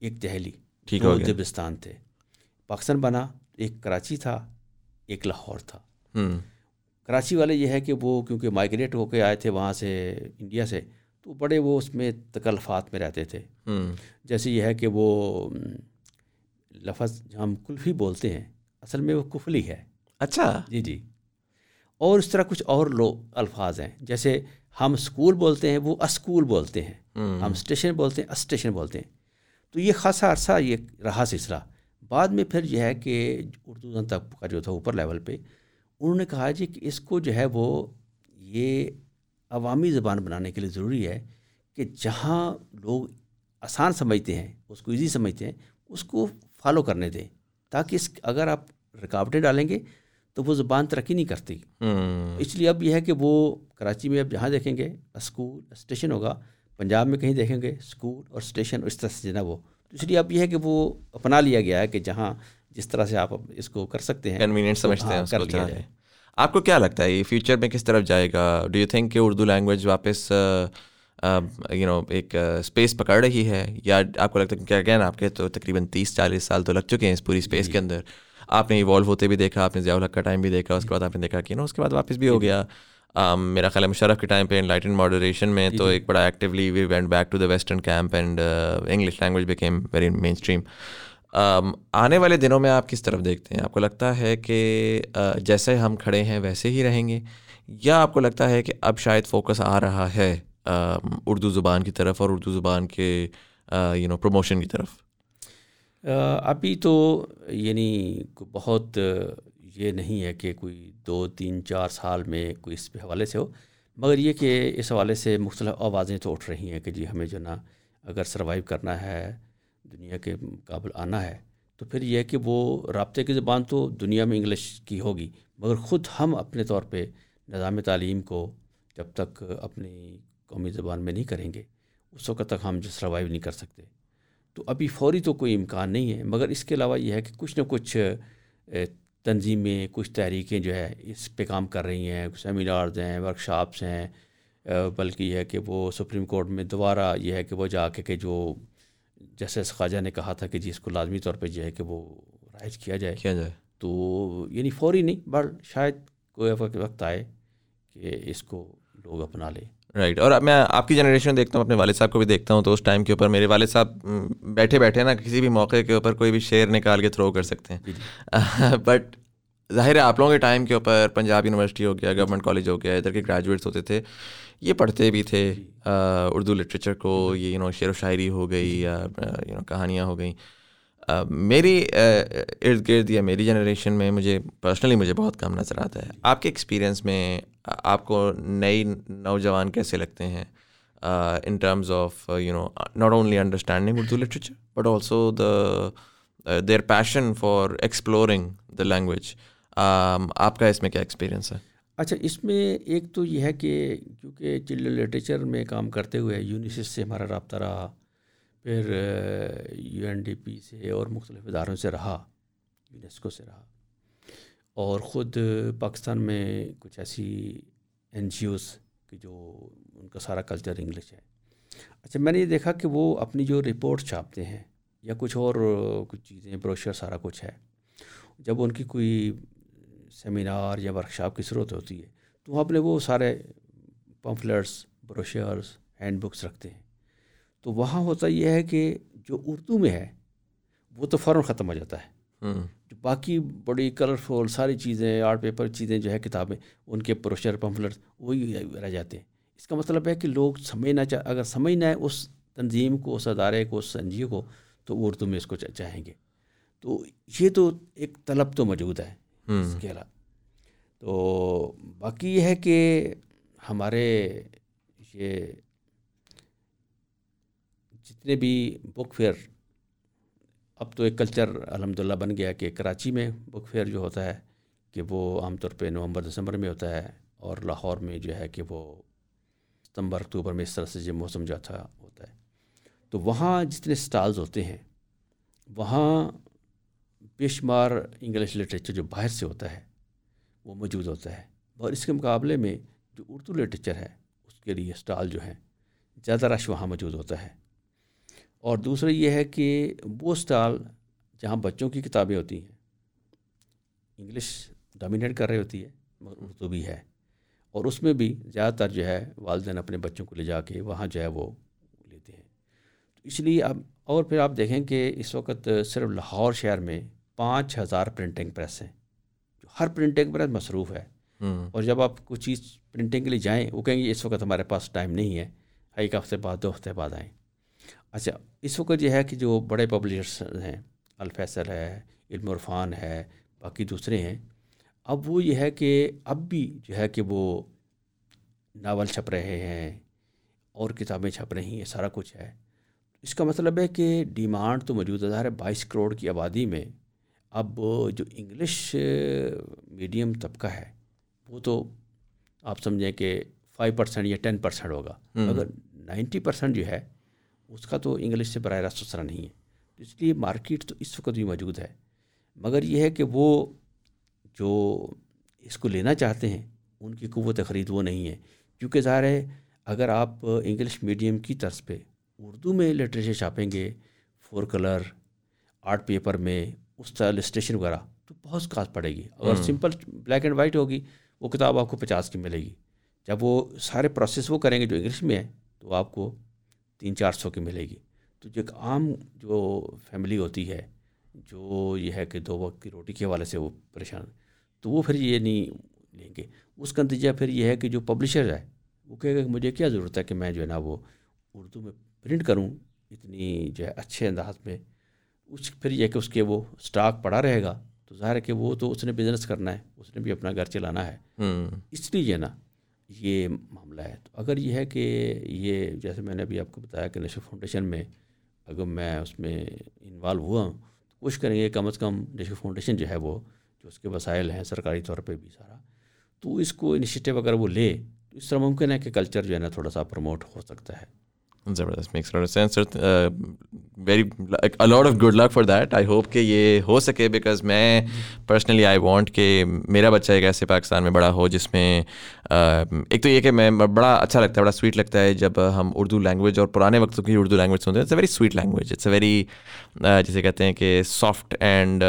ایک دہلی ٹھیک دو جبستان تھے۔ پاکستان بنا ایک کراچی تھا ایک لاہور تھا۔ کراچی والے یہ ہے کہ وہ کیونکہ مائگریٹ ہو کے آئے تھے وہاں سے انڈیا سے تو بڑے وہ اس میں تکلفات میں رہتے تھے۔ جیسے یہ ہے کہ وہ لفظ ہم کلفی بولتے ہیں اصل میں وہ کفلی ہے۔ اچھا۔ جی جی۔ اور اس طرح کچھ اور لو الفاظ ہیں۔ جیسے ہم اسکول بولتے ہیں وہ اسکول بولتے ہیں۔ ہم۔ اسٹیشن بولتے ہیں اسٹیشن بولتے ہیں۔ تو یہ خاصا عرصہ یہ رہا سلسلہ۔ بعد میں پھر یہ ہے کہ اردو تک کا جو تھا اوپر لیول پہ انہوں نے کہا جی کہ اس کو جو ہے وہ یہ عوامی زبان بنانے کے لیے ضروری ہے کہ جہاں لوگ آسان سمجھتے ہیں اس کو ایزی سمجھتے ہیں اس کو فالو کرنے دیں۔ تاکہ اس اگر آپ رکاوٹیں ڈالیں گے تو وہ زبان ترقی نہیں کرتی۔ اس لیے اب یہ ہے کہ وہ کراچی میں اب جہاں دیکھیں گے اسکول اسٹیشن ہوگا پنجاب میں کہیں دیکھیں گے اسکول اور اسٹیشن اس طرح سے نا وہ۔ تو اس لیے اب یہ ہے کہ وہ اپنا لیا گیا ہے کہ جہاں جس طرح سے آپ اس کو کر سکتے ہیں۔ کنوینئنٹ سمجھتے ہیں کر لیا جائے۔ آپ کو کیا لگتا ہے یہ فیوچر میں کس طرف جائے گا؟ ڈو یو تھنک کہ اردو لینگویج واپس یو نو ایک اسپیس پکڑ رہی ہے؟ یا آپ کو لگتا ہے کہ اگین آپ کے؟ تو تقریباً تیس چالیس سال تو لگ چکے ہیں اس پوری اسپیس کے اندر۔ آپ نے ایوالو ہوتے بھی دیکھا آپ نے ضیاء الحق کا ٹائم بھی دیکھا اس کے بعد آپ نے دیکھا کہ نا اس کے بعد واپس بھی ہو گیا۔ میرا خیال ہے مشرف کے ٹائم پہ ان لائٹن ماڈریشن میں تو ایک بڑا actually we went back to the western camp and English language became very mainstream آنے والے دنوں میں آپ کس طرف دیکھتے ہیں؟ آپ کو لگتا ہے کہ جیسے ہم کھڑے ہیں ویسے ہی رہیں گے؟ یا آپ کو لگتا ہے کہ اب شاید فوکس آ رہا ہے اردو زبان کی طرف اور اردو زبان کے یو نو پروموشن کی طرف؟ ابھی تو یعنی بہت یہ نہیں ہے کہ کوئی دو، تین، چار سال میں کوئی اس حوالے سے ہو، مگر یہ کہ اس حوالے سے مختلف آوازیں تو اٹھ رہی ہیں کہ جی ہمیں جو نا، اگر سروائیو کرنا ہے، دنیا کے قابل آنا ہے، تو پھر یہ ہے کہ وہ رابطے کی زبان تو دنیا میں انگلش کی ہوگی، مگر خود ہم اپنے طور پہ نظام تعلیم کو جب تک اپنی قومی زبان میں نہیں کریں گے، اس وقت تک ہم جو سروائیو نہیں کر سکتے۔ تو ابھی فوری تو کوئی امکان نہیں ہے مگر اس کے علاوہ یہ ہے کہ کچھ نہ کچھ تنظیمیں کچھ تحریکیں جو ہے اس پہ کام کر رہی ہیں سیمینارز ہیں ورکشاپس ہیں بلکہ یہ ہے کہ وہ سپریم کورٹ میں دوبارہ یہ ہے کہ وہ جا کے کہ جو جیسے خواجہ نے کہا تھا کہ جی اس کو لازمی طور پہ جو ہے کہ وہ رائج کیا جائے۔ کیا جائے۔ تو یعنی فوری نہیں بٹ شاید کوئی وقت آئے کہ اس کو لوگ اپنا لیں۔ رائٹ اور میں آپ کی جنریشن دیکھتا ہوں اپنے والد صاحب کو بھی دیکھتا ہوں تو اس ٹائم کے اوپر میرے والد صاحب بیٹھے بیٹھے نا کسی بھی موقع کے اوپر کوئی بھی شعر نکال کے تھرو کر سکتے ہیں۔ [laughs] بٹ ظاہر ہے آپ لوگوں کے ٹائم کے اوپر پنجاب یونیورسٹی ہو گیا گورنمنٹ کالج ہو گیا ادھر کے گریجویٹس ہوتے تھے یہ پڑھتے بھی تھے۔ اردو لٹریچر کو یہ یو نو شعر و شاعری ہو گئی یا یو نو کہانیاں ہو گئیں۔ میری ارد گرد یا میری جنریشن میں مجھے پرسنلی مجھے بہت کم نظر آتا ہے۔ آپ کے ایکسپیرئنس میں آپ کو نئی نوجوان کیسے لگتے ہیں؟ In terms of you know not only understanding Urdu literature but also the their passion for exploring the language آپ کا اس میں کیا ایکسپیرئنس ہے؟ اچھا اس میں ایک تو یہ ہے کہ کیونکہ چلڈرن لٹریچر میں کام کرتے ہوئے یونیسیس سے ہمارا رابطہ رہا پھر یو این ڈی پی سے اور مختلف اداروں سے رہا، یونیسکو سے رہا۔ اور خود پاکستان میں کچھ ایسی این جی اوز کہ جو ان کا سارا کلچر انگلش ہے۔ اچھا میں نے یہ دیکھا کہ وہ اپنی جو رپورٹ چھاپتے ہیں یا کچھ اور کچھ چیزیں بروشر سارا کچھ ہے۔ جب ان کی کوئی سیمینار یا ورکشاپ کی ضرورت ہوتی ہے تو وہ اپنے وہ سارے پمفلٹس بروشرس ہینڈ بکس رکھتے ہیں۔ تو وہاں ہوتا یہ ہے کہ جو اردو میں ہے وہ تو فوراً ختم ہو جاتا ہے۔ جو باقی بڑی کلرفل ساری چیزیں آرٹ پیپر چیزیں جو ہے کتابیں ان کے پروشر پمفلٹس وہی رہ جاتے ہیں۔ اس کا مطلب ہے کہ لوگ سمجھنا چاہ اگر سمجھنا ہے اس تنظیم کو اس ادارے کو اس سنجی کو تو اردو میں اس کو چاہیں گے۔ تو یہ تو ایک طلب تو موجود ہے۔ اس کے علاوہ۔ تو باقی یہ ہے کہ ہمارے یہ جتنے بھی بک فیئر اب تو ایک کلچر الحمد للہ بن گیا کہ کراچی میں بک فیئر جو ہوتا ہے کہ وہ عام طور پہ نومبر، دسمبر میں ہوتا ہے اور لاہور میں جو ہے کہ وہ ستمبر، اکتوبر میں اس طرح سے جو موسم جو ہوتا ہے۔ تو وہاں جتنے اسٹالز ہوتے ہیں، وہاں بے شمار انگلش لٹریچر جو باہر سے ہوتا ہے، وہ موجود ہوتا ہے۔ اور اس کے مقابلے میں جو اردو لٹریچر ہے، اس کے لیے اسٹال جو ہیں، زیادہ رش وہاں موجود ہوتا ہے۔ اور دوسرا یہ ہے کہ وہ اسٹال جہاں بچوں کی کتابیں ہوتی ہیں انگلش ڈومینیٹ کر رہی ہوتی ہے مگر اردو بھی ہے۔ اور اس میں بھی زیادہ تر جو ہے والدین اپنے بچوں کو لے جا کے وہاں جو ہے وہ لیتے ہیں۔ تو اس لیے اب اور پھر آپ دیکھیں کہ اس وقت صرف لاہور شہر میں پانچ ہزار پرنٹنگ پریس ہیں۔ جو ہر پرنٹنگ پریس مصروف ہے۔ اور جب آپ کچھ چیز پرنٹنگ کے لیے جائیں وہ کہیں گے اس وقت ہمارے پاس ٹائم نہیں ہے ایک ہفتے بعد دو ہفتے بعد آئیں۔ اچھا اس وقت یہ ہے کہ جو بڑے پبلشرس ہیں الفیصل ہے علم عرفان ہے باقی دوسرے ہیں اب وہ یہ ہے کہ اب بھی جو ہے کہ وہ ناول چھپ رہے ہیں اور کتابیں چھپ رہی ہیں سارا کچھ ہے۔ اس کا مطلب ہے کہ ڈیمانڈ تو موجود ہے بائیس کروڑ کی آبادی میں۔ اب جو انگلش میڈیم طبقہ ہے وہ تو آپ سمجھیں کہ فائیو پرسینٹ یا ٹین پرسینٹ ہوگا۔ اگر نائنٹی پرسینٹ جو ہے اس کا تو انگلش سے براہ راست اسرا نہیں ہے۔ اس لیے مارکیٹ تو اس وقت بھی موجود ہے۔ مگر یہ ہے کہ وہ جو اس کو لینا چاہتے ہیں ان کی قوت خرید وہ نہیں ہے۔ کیونکہ ظاہر ہے اگر آپ انگلش میڈیم کی طرز پہ اردو میں لٹریچر چھاپیں گے فور کلر آرٹ پیپر میں اس طرح اسٹیشن وغیرہ تو بہت کاس پڑے گی۔ اگر سمپل بلیک اینڈ وائٹ ہوگی وہ کتاب آپ کو پچاس کی ملے گی۔ جب وہ سارے پروسیس وہ کریں گے جو انگلش میں ہے تو آپ کو تین چار سو کی ملے گی۔ تو جو ایک عام جو فیملی ہوتی ہے جو یہ ہے کہ دو وقت کی روٹی کے حوالے سے وہ پریشان تو وہ پھر یہ نہیں لیں گے۔ اس کا نتیجہ پھر یہ ہے کہ جو پبلشر ہے وہ کہے گا کہ مجھے کیا ضرورت ہے کہ میں جو ہے نا وہ اردو میں پرنٹ کروں اتنی جو ہے اچھے انداز میں۔ اس پھر یہ کہ اس کے وہ اسٹاک پڑا رہے گا۔ تو ظاہر ہے کہ وہ تو اس نے بزنس کرنا ہے اس نے بھی اپنا گھر چلانا ہے۔ اس لیے نا یہ معاملہ ہے۔ تو اگر یہ ہے کہ یہ جیسے میں نے ابھی آپ کو بتایا کہ نشو فاؤنڈیشن میں اگر میں اس میں انوالو ہوا ہوں، تو کوشش کریں گے کم از کم نشو فاؤنڈیشن جو ہے وہ، جو اس کے وسائل ہیں، سرکاری طور پہ بھی سارا، تو اس کو انیشیٹو اگر وہ لے، تو اس طرح ممکن ہے کہ کلچر جو ہے نا تھوڑا سا پروموٹ ہو سکتا ہے۔ زبردست makes sense very a lot of good luck for that I hope کہ یہ ہو سکے بیکاز میں پرسنلی آئی وانٹ کہ میرا بچہ ایک ایسے پاکستان میں بڑا ہو جس میں ایک تو یہ کہ میں بڑا اچھا لگتا ہے، بڑا سویٹ لگتا ہے جب ہم اردو لینگویج اور پرانے وقتوں کی اردو لینگویج سنتے ہیں. It's a very sweet language it's a very جسے کہتے ہیں کہ سافٹ اینڈ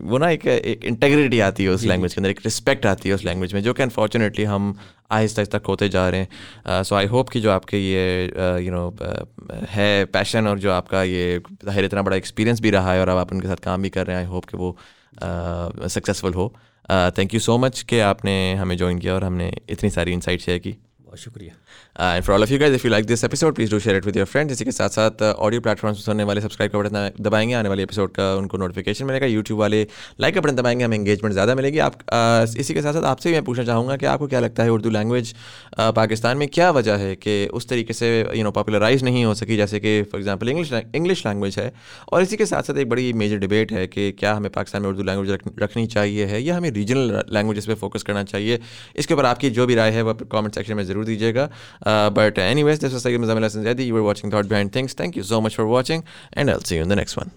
وہ نا ایک ایک انٹیگریٹی آتی ہے اس لینگویج کے اندر ایک رسپیکٹ آتی ہے اس لینگویج میں جو کہ انفارچونیٹلی ہم آہستہ آہستہ کھوتے جا رہے ہیں۔ سو آئی ہوپ کہ جو آپ کے یہ یو نو ہے پیشن اور جو آپ کا یہ ظاہر اتنا بڑا ایکسپیرینس بھی رہا ہے اور اب آپ ان کے ساتھ کام بھی کر رہے ہیں آئی ہوپ کہ وہ سکسیزفل ہو۔ تھینک یو سو مچ کہ آپ نے ہمیں جوائن کیا اور ہم نے اتنی ساری انسائٹ شیئر کی۔ بہت شکریہ۔ And for all of you guys if you like this episode please do share it with your friend اسی کے ساتھ ساتھ آڈیو پلیٹ فارمس سننے والے سبسکرائب کا بٹن دبائیں گے آنے والے ایپیسوڈ کا ان کو نوٹیفیکیشن ملے گا یوٹیوب والے لائک کا بٹن دبائیں گے ہمیں انگیجمنٹ زیادہ ملے گی آپ اسی کے ساتھ ساتھ آپ سے بھی میں پوچھنا چاہوں گا کہ آپ کو کیا لگتا ہے اردو لینگویج پاکستان میں کیا وجہ ہے کہ اس طریقے سے یو نو پاپولرائز نہیں ہو سکی جیسے کہ for example English English language ہے اور اسی کے ساتھ ساتھ ایک بڑی میجر ڈبیٹ ہے کہ کیا ہمیں پاکستان میں اردو لینگویج رکھنی چاہیے ہے یا ہمیں ریجنل لینگویجز پہ فوکس کرنا چاہیے اس کے اوپر آپ کی جو بھی رائے ہے وہ کامنٹ سیکشن میں ضرور دیجیے گا Uh, but anyways, this was Sayyid Muzamil Asanzadi. You were watching Thought Behind Things. Thank you so much for watching, and I'll see you in the next one.